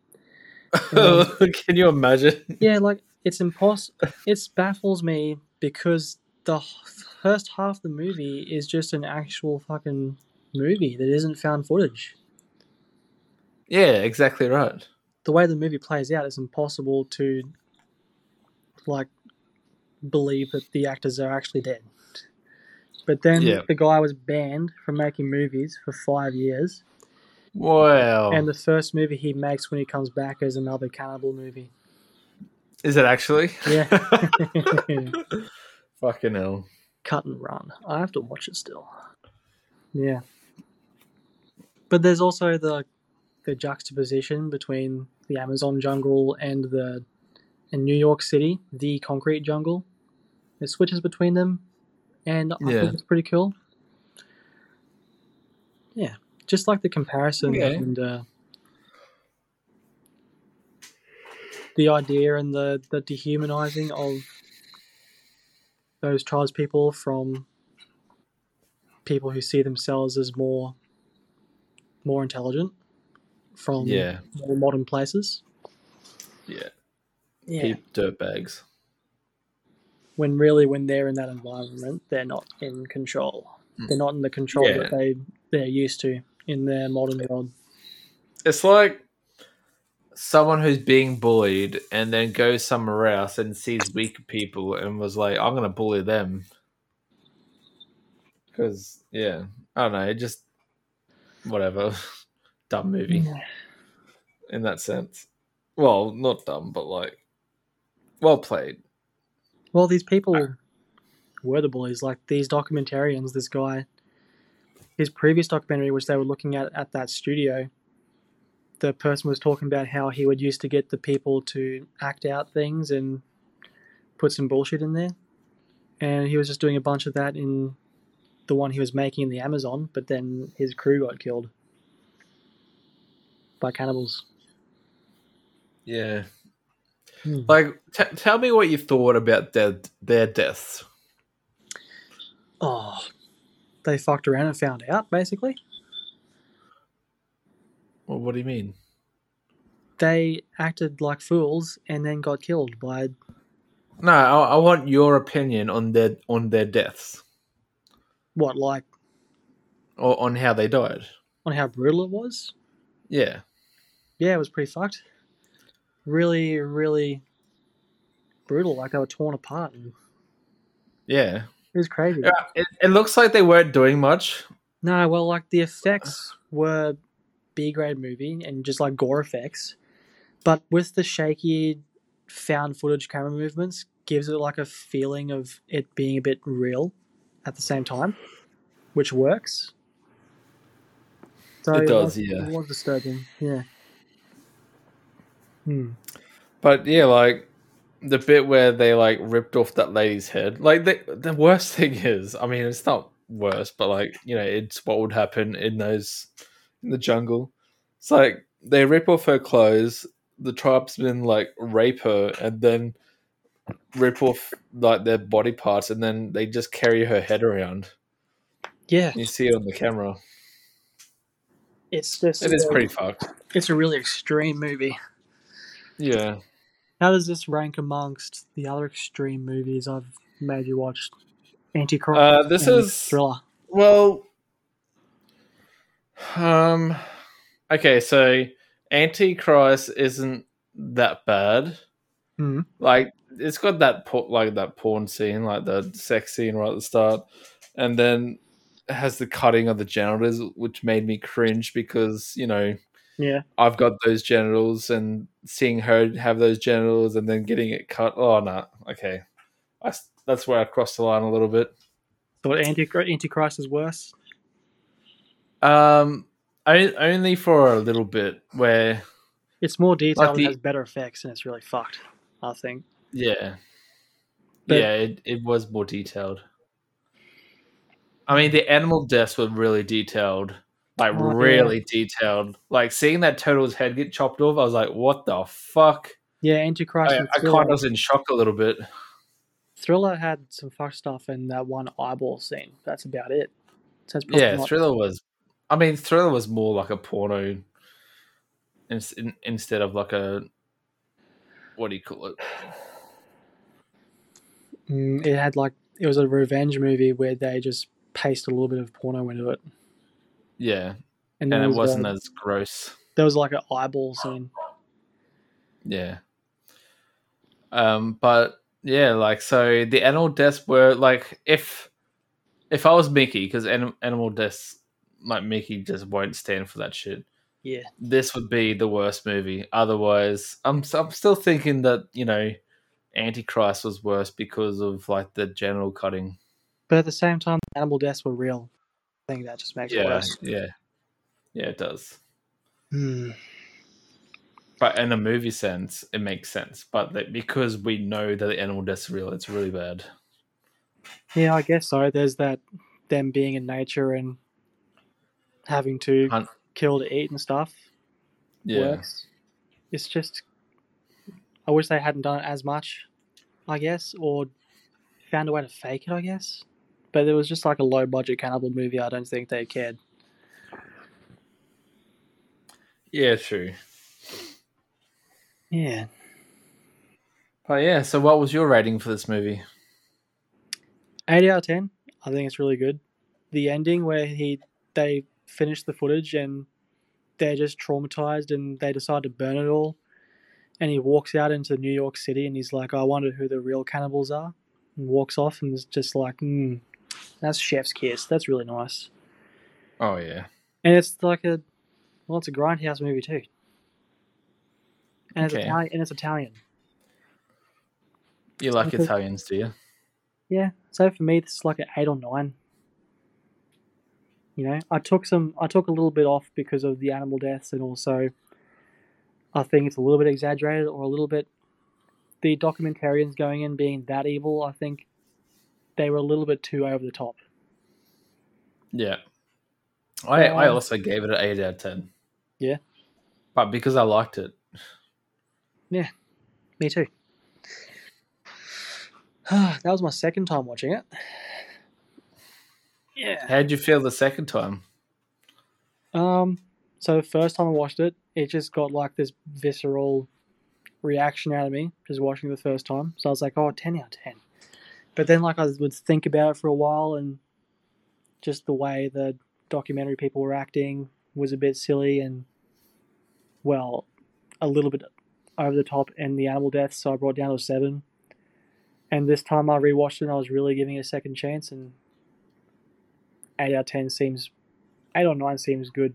Can you imagine? Yeah, like it's impossible. It baffles me because the first half of the movie is just an actual fucking movie that isn't found footage. Yeah, exactly right. the way the movie plays out, it's impossible to like believe that the actors are actually dead. But then Yeah. the guy was banned from making movies for five years, Wow. and the first movie he makes when he comes back is another cannibal movie. Is it actually? Yeah. Fucking hell. Cut and run. I have to watch it still. Yeah. But there's also the the juxtaposition between the Amazon jungle and the in New York City, the concrete jungle. It switches between them, and I Yeah. think it's pretty cool. Yeah, just like the comparison and uh, the idea and the the dehumanizing of those tribes people from people who see themselves as more more intelligent from Yeah. more modern places. Yeah. Yeah. Dirt bags. when really when they're in that environment they're not in control hmm. they're not in the control Yeah. that they they're used to in their modern world It's like someone who's being bullied and then goes somewhere else and sees weaker people and was like, I'm going to bully them. Because, yeah, I don't know. It just, whatever. dumb movie. In that sense. Well, not dumb, but like, well played. well these people were the bullies like these documentarians this guy his previous documentary which they were looking at at that studio the person was talking about how he would used to get the people to act out things and put some bullshit in there. And he was just doing a bunch of that in the one he was making in the amazon but then his crew got killed by cannibals Yeah. Hmm. Like, t- tell me what you thought about their, their deaths. oh they fucked around and found out basically Well, what do you mean? they acted like fools and then got killed by No, I, I want your opinion on their on their deaths what like or on how they died. on how brutal it was Yeah. yeah it was pretty fucked really really brutal like they were torn apart and Yeah. it was crazy Yeah, It, it looks like they weren't doing much. no well like the effects were b grade movie and just like gore effects but with the shaky found footage camera movements gives it like a feeling of it being a bit real at the same time which works so It does, was, yeah. it was disturbing yeah hmm. But yeah, like the bit where they like ripped off that lady's head. Like the the worst thing is, I mean, it's not worse, but like you know, it's what would happen in those in the jungle. It's like they rip off her clothes. The tribesmen like rape her and then rip off like their body parts, and then they just carry her head around. yeah You see it on the camera. It's just It is pretty fucked. it's a really extreme movie Yeah. How does this rank amongst the other extreme movies I've made you watch? Antichrist. Uh, this is thriller. Well, um, okay, so Antichrist isn't that bad. Hmm. Like it's got that por- like that porn scene, like the sex scene right at the start, and then has the cutting of the genitals, which made me cringe because you know Yeah. I've got those genitals, and seeing her have those genitals and then getting it cut. Oh no, okay, I that's where I crossed the line a little bit. So Antichrist, Antichrist is worse. Um, only for a little bit. Where It's more detailed the- and has better effects, and it's really fucked. I think. yeah, But- yeah, it, it was more detailed. I mean, the animal deaths were really detailed, like Oh, yeah. really detailed. Like seeing that turtle's head get chopped off, I was like, "What the fuck?" Yeah, Antichrist I, I kind of was in shock a little bit. Thriller had some fucked stuff in that one eyeball scene. That's about it. So Yeah, not- Thriller was. I mean, Thriller was more like a porno, in, in, instead of like a what do you call it? Mm, it had like it was a revenge movie where they just pasted a little bit of porno into it, Yeah, and, and it was, wasn't as gross. there was like an eyeball scene. Yeah. Um, but yeah, like so the animal deaths were like if if I was Mickey, because anim- animal deaths like Mickey just won't stand for that shit. Yeah, This would be the worst movie. Otherwise, I'm I'm still thinking that you know, Antichrist was worse because of like the general cutting. But at the same time, animal deaths were real. I think that just makes it Yeah, worse. yeah, yeah. It does. Hmm. But in a movie sense, it makes sense. But that because we know that the animal death's are real, it's really bad. Yeah, I guess so. There's that them being in nature and having to Hunt. kill to eat and stuff. Yeah. works. It's just, I wish they hadn't done it as much, I guess, or found a way to fake it, I guess. But it was just like a low budget cannibal movie. I don't think they cared. Yeah, true. Yeah. But yeah, so what was your rating for this movie? 8 out of 10. I think it's really good. The ending where he they finish the footage and they're just traumatized and they decide to burn it all. And he walks out into New York City and he's like, I wonder who the real cannibals are. And walks off and is just like, mm, that's chef's kiss. That's really nice. Oh yeah. And it's like a, well, it's a grindhouse movie too. And it's Okay. Italian. And it's Italian. You like Okay. Italians, do you? Yeah. So for me, this is like an eight or nine. You know, I took some, I took a little bit off because of the animal deaths, and also, I think it's a little bit exaggerated or a little bit. The documentarians going in being that evil, I think, they were a little bit too over the top. Yeah. I I Um, also gave it an eight out of ten. Yeah. But because I liked it. Yeah, me too. that was my second time watching it. Yeah. How'd you feel the second time? Um, so the first time I watched it, it just got like this visceral reaction out of me just watching it the first time. So I was like, oh, 10 out of 10. But then, like, I would think about it for a while and just the way the documentary people were acting was a bit silly and, well, a little bit over the top and the animal deaths. So I brought down to 7. And this time I rewatched it and I was really giving it a second chance and 8 out of 10 seems eight or nine seems good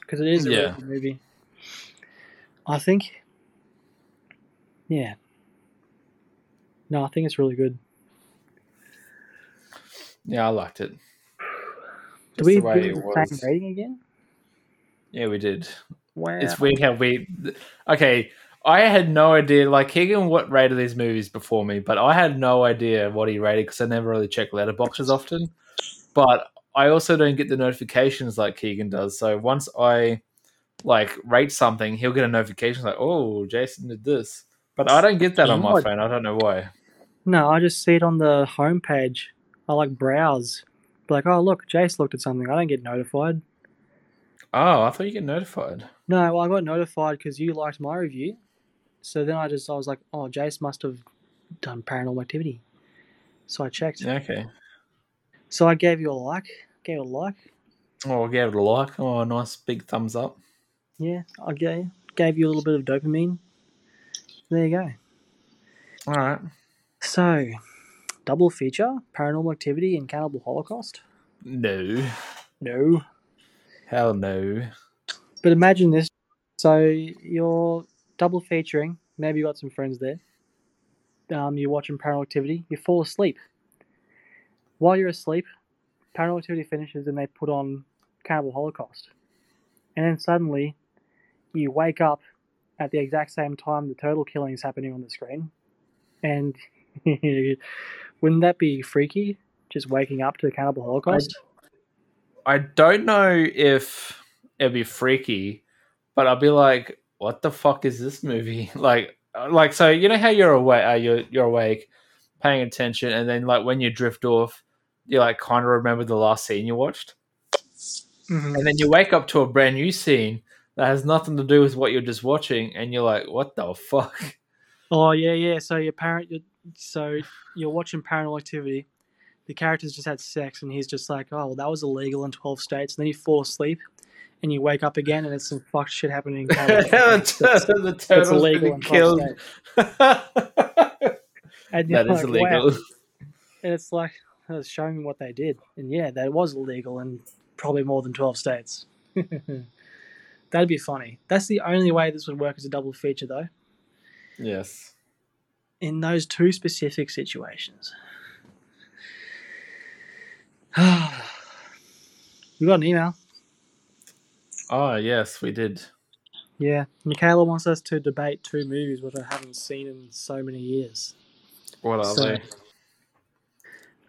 because it is a Yeah. really good movie. I think, yeah. No, I think it's really good. Yeah, I liked it. Do Just we the way do it the same rating again? Yeah, we did. Wow. It's weird how we. Okay, I had no idea. Like Kegan, what rated these movies before me, but I had no idea what he rated because I never really check letterboxes often. But I also don't get the notifications like Kegan does. So once I like rate something, he'll get a notification like, "Oh, Jason did this," but I don't get that on my phone. I don't know why. No, I just see it on the homepage. I like browse. Be Like, oh look, Jase looked at something. I don't get notified. Oh, I thought you get notified. No, well, I got notified because you liked my review. So then I just I was like, oh, Jase must have done Paranormal Activity. So I checked. Okay. So I gave you a like. Gave it a like. Oh, I gave it a like. Oh, nice big thumbs up. Yeah, I gave gave you a little bit of dopamine. There you go. All right. So, double feature: Paranormal Activity and Cannibal Holocaust. No. No. Hell no. But imagine this. So you're double featuring. Maybe you got some friends there. Um, you're watching Paranormal Activity. You fall asleep. While you're asleep, Paranormal Activity finishes and they put on Cannibal Holocaust. And then suddenly, you wake up at the exact same time the total killing is happening on the screen. And wouldn't that be freaky? Just waking up to the Cannibal Holocaust? I don't know if it'd be freaky, but I'd be like, "What the fuck is this movie?" Like, like so you know how you're awake, uh, you're you're awake, paying attention, and then like when you drift off, you like kind of remember the last scene you watched, Mhm. and then you wake up to a brand new scene that has nothing to do with what you're just watching, and you're like, "What the fuck?" Oh yeah, yeah. So your parent, you're, so you're watching Paranormal Activity. The characters just had sex, and he's just like, "Oh, well, that was illegal in twelve states." And then you fall asleep, and you wake up again, and it's some fucked shit happening. In Canada. the turtle's illegal been killed. And that is like, illegal. wow. And it's like, uh, oh, show me what they did, and yeah, that was illegal in probably more than twelve states. That'd be funny. That's the only way this would work as a double feature, though. Yes. In those two specific situations. we got an email. Oh yes, we did. Yeah, Michaela wants us to debate two movies which I haven't seen in so many years. What are So- they?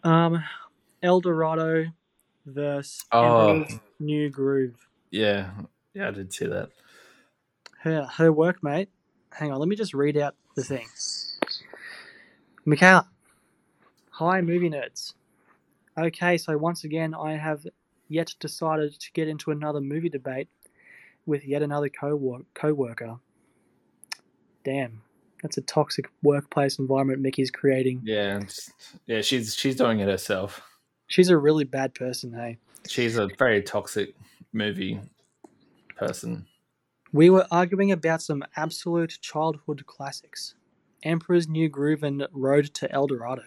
Um, El Dorado versus Oh. Emperor's New Groove. Yeah, yeah, I did see that. Her her workmate. Hang on, let me just read out the thing. Michaela. Hi, movie nerds. Okay, so once again, I have yet decided to get into another movie debate with yet another co co-worker. Damn, that's a toxic workplace environment Mickey's creating. Yeah, yeah, she's she's doing it herself. She's a really bad person, hey. She's a very toxic movie person. We were arguing about some absolute childhood classics Emperor's New Groove and Road to El Dorado.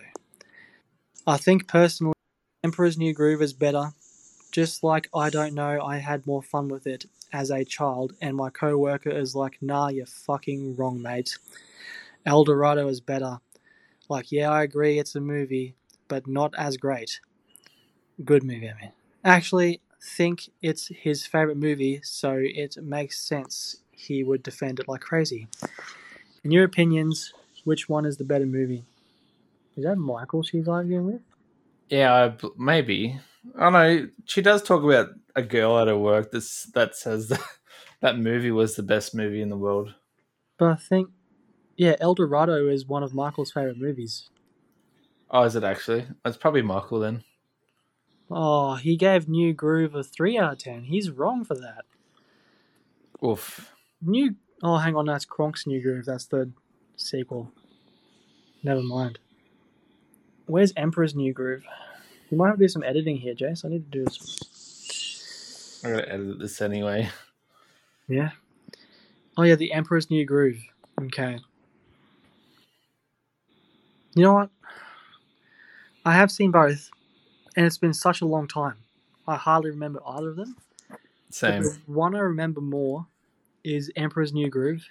I think personally, Emperor's New Groove is better. Just like I don't know, I had more fun with it as a child, and my co worker is like, nah, you're fucking wrong, mate. El Dorado is better. Like, yeah, I agree, it's a movie, but not as great. Good movie, I mean. Actually, think it's his favorite movie, so it makes sense he would defend it like crazy. In your opinions, which one is the better movie? Is that Michael she's arguing with? Yeah, maybe. I don't know. She does talk about a girl at her work that's, that says that, that movie was the best movie in the world. But I think, yeah, El Dorado is one of Michael's favorite movies. Oh, is it actually? It's probably Michael then. Oh, he gave New Groove a 3 out of 10. He's wrong for that. Oof. New. Oh, hang on, that's Kronk's New Groove. That's the sequel. Never mind. Where's Emperor's New Groove? We might have to do some editing here, Jase. I need to do this. I gotta edit this anyway. Yeah. Oh yeah, the Emperor's New Groove. Okay. You know what? I have seen both, and it's been such a long time. I hardly remember either of them. Same. the one I remember more is Emperor's New Groove.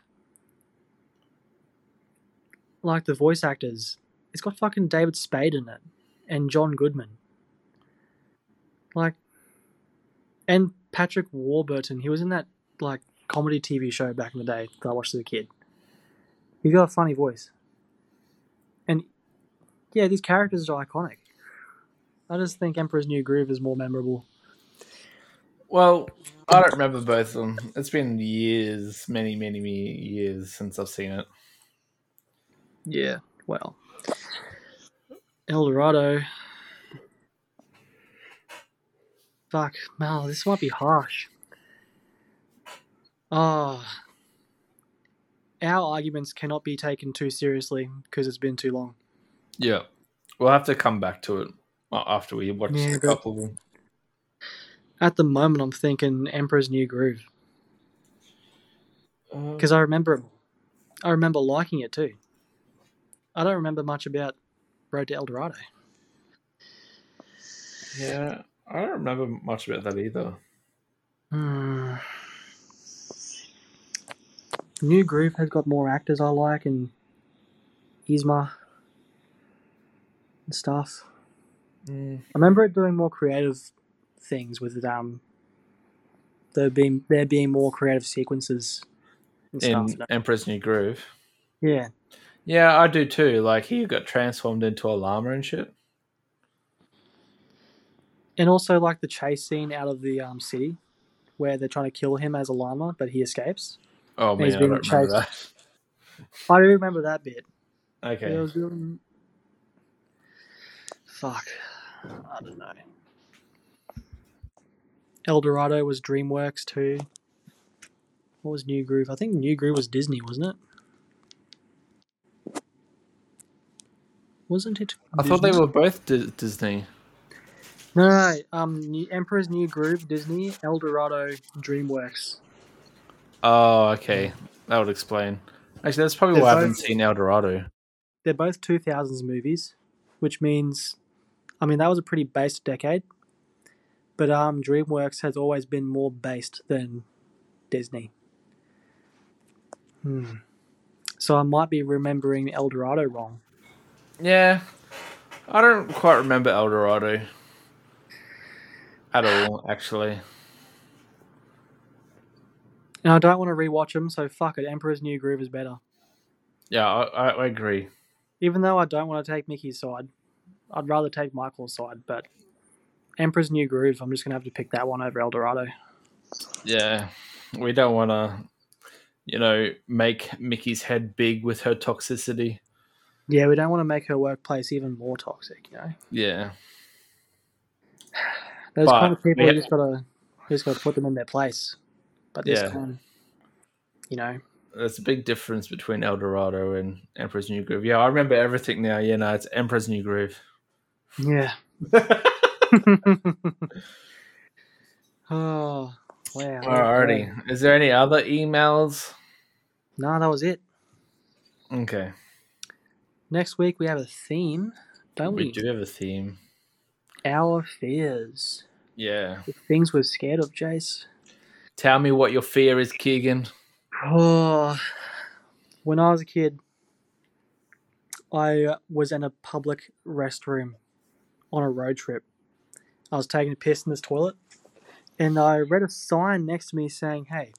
Like the voice actors, it's got fucking David Spade in it, and John Goodman. Like, and Patrick Warburton. He was in that like comedy TV show back in the day that I watched as a kid. He's got a funny voice, and yeah, these characters are iconic. I just think Emperor's New Groove is more memorable. Well, I don't remember both of them. It's been years, many, many, many years since I've seen it. Yeah, well. El Dorado. Fuck, Mal, this might be harsh. Ah. our arguments cannot be taken too seriously because it's been too long. Yeah, we'll have to come back to it uh, after we watch Yeah, a couple of them. At the moment, I'm thinking Emperor's New Groove Uh, because I remember, I remember liking it too. I don't remember much about Road to El Dorado. yeah, I don't remember much about that either. Hmm. New Groove has got more actors I like and Yzma and stuff. Mm, I remember it doing more creative things with um there being there being more creative sequences and in stuff. Emperor's New Groove. Yeah. Yeah, I do too. Like he got transformed into a llama and shit. And also like the chase scene out of the um city where they're trying to kill him as a llama, but he escapes. Oh man, I don't remember that. I do remember that bit. Okay. Was. Fuck. I don't know. El Dorado was DreamWorks too. What was New Groove? I think New Groove was Disney, wasn't it? Wasn't it? I thought they were both Di- Disney. No, no, no. Um, New, Emperor's New Groove, Disney. El Dorado, DreamWorks. Oh, okay. That would explain. Actually, that's probably They're why I haven't both- seen El Dorado. They're both 2000s movies, which means, I mean, that was a pretty based decade. But um, DreamWorks has always been more based than Disney. Hmm. So I might be remembering El Dorado wrong. Yeah, I don't quite remember El Dorado at all. Actually, And I don't want to rewatch them, so fuck it. Emperor's New Groove is better. yeah, I, I, agree. Even though I don't want to take Mickey's side, I'd rather take Michael's side. But Emperor's New Groove, I'm just gonna have to pick that one over El Dorado. Yeah, we don't want to, you know, make Mickey's head big with her toxicity. Yeah, we don't want to make her workplace even more toxic. You know, Yeah, those But kind of people, you just gotta, you just gotta put them in their place. But this Yeah. time, you know, there's a big difference between El Dorado and Emperor's New Groove. Yeah, I remember everything now. Yeah, no, it's Emperor's New Groove. yeah. oh wow. Alrighty. Is there any other emails? No, that was it. Okay. Next week we have a theme, don't we? We do have a theme. Our fears. Yeah. The things we're scared of, Jase. Tell me what your fear is, Kegan. Oh, when I was a kid, I was in a public restroom on a road trip. I was taking a piss in this toilet, and I read a sign next to me saying, "Hey,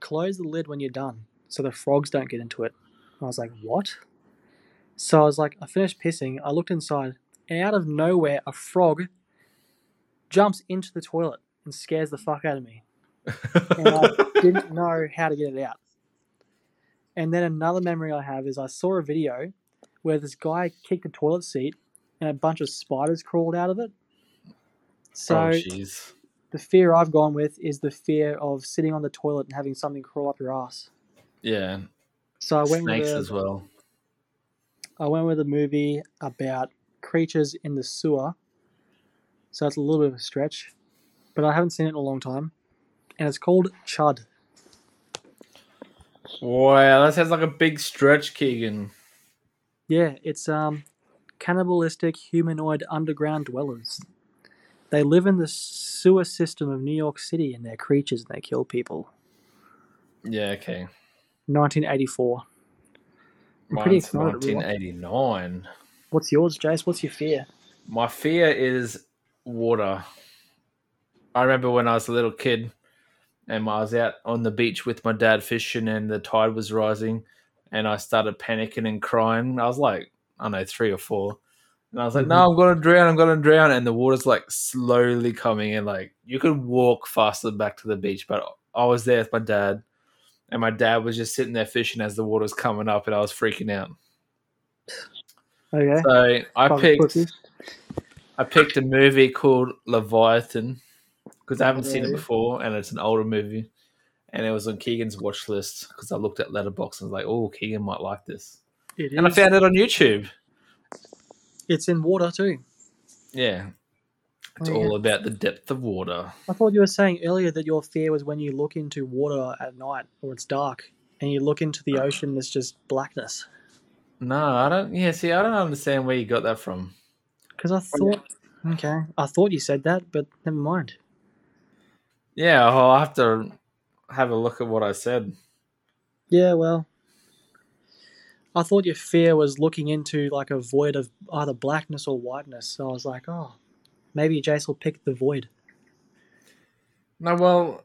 close the lid when you're done, so the frogs don't get into it." And I was like, "What?" So I was like, I finished pissing. I looked inside, and out of nowhere, a frog jumps into the toilet and scares the fuck out of me and I didn't know how to get it out. And then another memory I have is I saw a video where this guy kicked a toilet seat and a bunch of spiders crawled out of it. So oh, the fear I've gone with is the fear of sitting on the toilet and having something crawl up your ass. Yeah. So I went Snakes with a, as well. I went with a movie about creatures in the sewer. So that's a little bit of a stretch, but I haven't seen it in a long time, and it's called Chud. Wow, that sounds like a big stretch, Kegan. Yeah, it's um cannibalistic humanoid underground dwellers. They live in the sewer system of New York City and they're creatures and they kill people. Yeah, okay. 1984. I'm pretty excited to rewatch. 1989. What's yours, Jase? What's your fear? My fear is water. I remember when I was a little kid and I was out on the beach with my dad fishing and the tide was rising and I started panicking and crying. I was like, I don't know, three or four. And I was like, Mhm. no, I'm going to drown. I'm going to drown. And the water's like slowly coming in. Like you could walk faster back to the beach, but I was there with my dad and my dad was just sitting there fishing as the water's coming up and I was freaking out. Okay. So I picked. I picked a movie called Leviathan because I haven't seen it before and it's an older movie. and it was on Kegan's watch list because I looked at Letterboxd and was like, "Oh, Kegan might like this," It and I found it on YouTube. It's in water too. Yeah, it's all about the depth of water. I thought you were saying earlier that your fear was when you look into water at night or it's dark and you look into the ah. ocean, it's just blackness. No, I don't. Yeah, see, I don't understand where you got that from. Because I thought, okay, I thought you said that, but never mind. Yeah, I'll have to have a look at what I said. Yeah, well, I thought your fear was looking into like a void of either blackness or whiteness. So I was like, oh, maybe Jase will pick the void. No, well,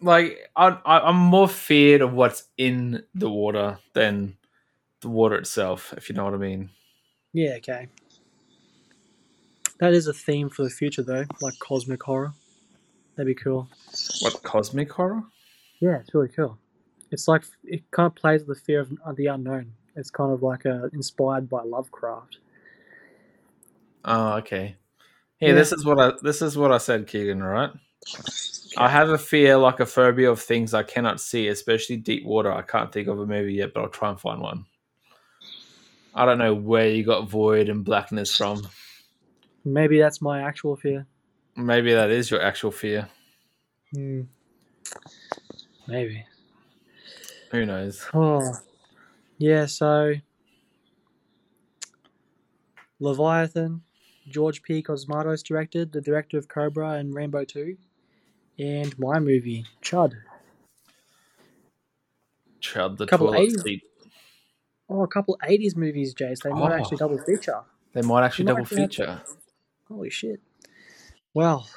like I, I, I'm more feared of what's in the water than the water itself. If you know what I mean. Yeah, okay. That is a theme for the future, though, like cosmic horror. That'd be cool. What cosmic horror? Yeah, it's really cool. It's like it kind of plays with the fear of the unknown. It's kind of like uh, inspired by Lovecraft. Oh, okay. Yeah, Yeah. this is what I this is what I said, Kegan. Right. I have a fear, like a phobia of things I cannot see, especially deep water. I can't think of a movie yet, but I'll try and find one. I don't know where you got void and blackness from. Maybe that's my actual fear. Maybe that is your actual fear. Hmm. Maybe. Who knows? Oh, yeah. So Leviathan, George P. Cosmatos directed, the director of Cobra and Rambo Two, and my movie Chud. Chud the Couple toilet 80s. seat. Oh, a couple '80s movies, Jase. They might Oh. actually double feature. They might actually Might double actually have- feature. Holy shit. Well,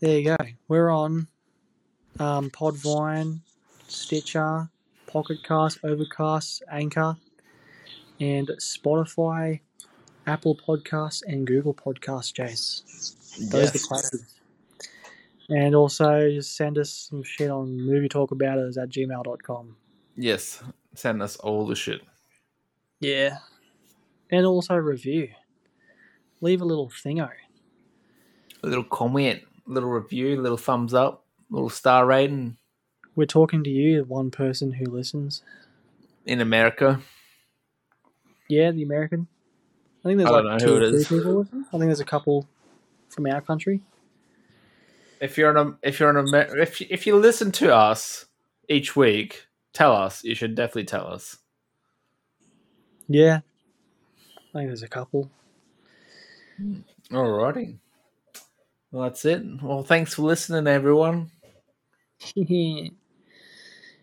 there you go. We're on um, Podbean, Stitcher, Pocket Cast, Overcast, Anchor, and Spotify, Apple Podcasts, and Google Podcasts, Jase. Those are the places. And also just send us some shit on movie talk about us at gmail.com. Yes. Send us all the shit. Yeah. And also review. Leave a little thingo. A little comment, a little review, a little thumbs up, a little star rating We're talking to you, one person who listens. in America. Yeah, the American. I think there's I like don't know who it is. people. I think there's a couple from our country. If you're an if you're an if you- if you listen to us each week, tell us. You should definitely tell us. Yeah, I think there's a couple. Alrighty. Well, that's it. Well, thanks for listening, everyone.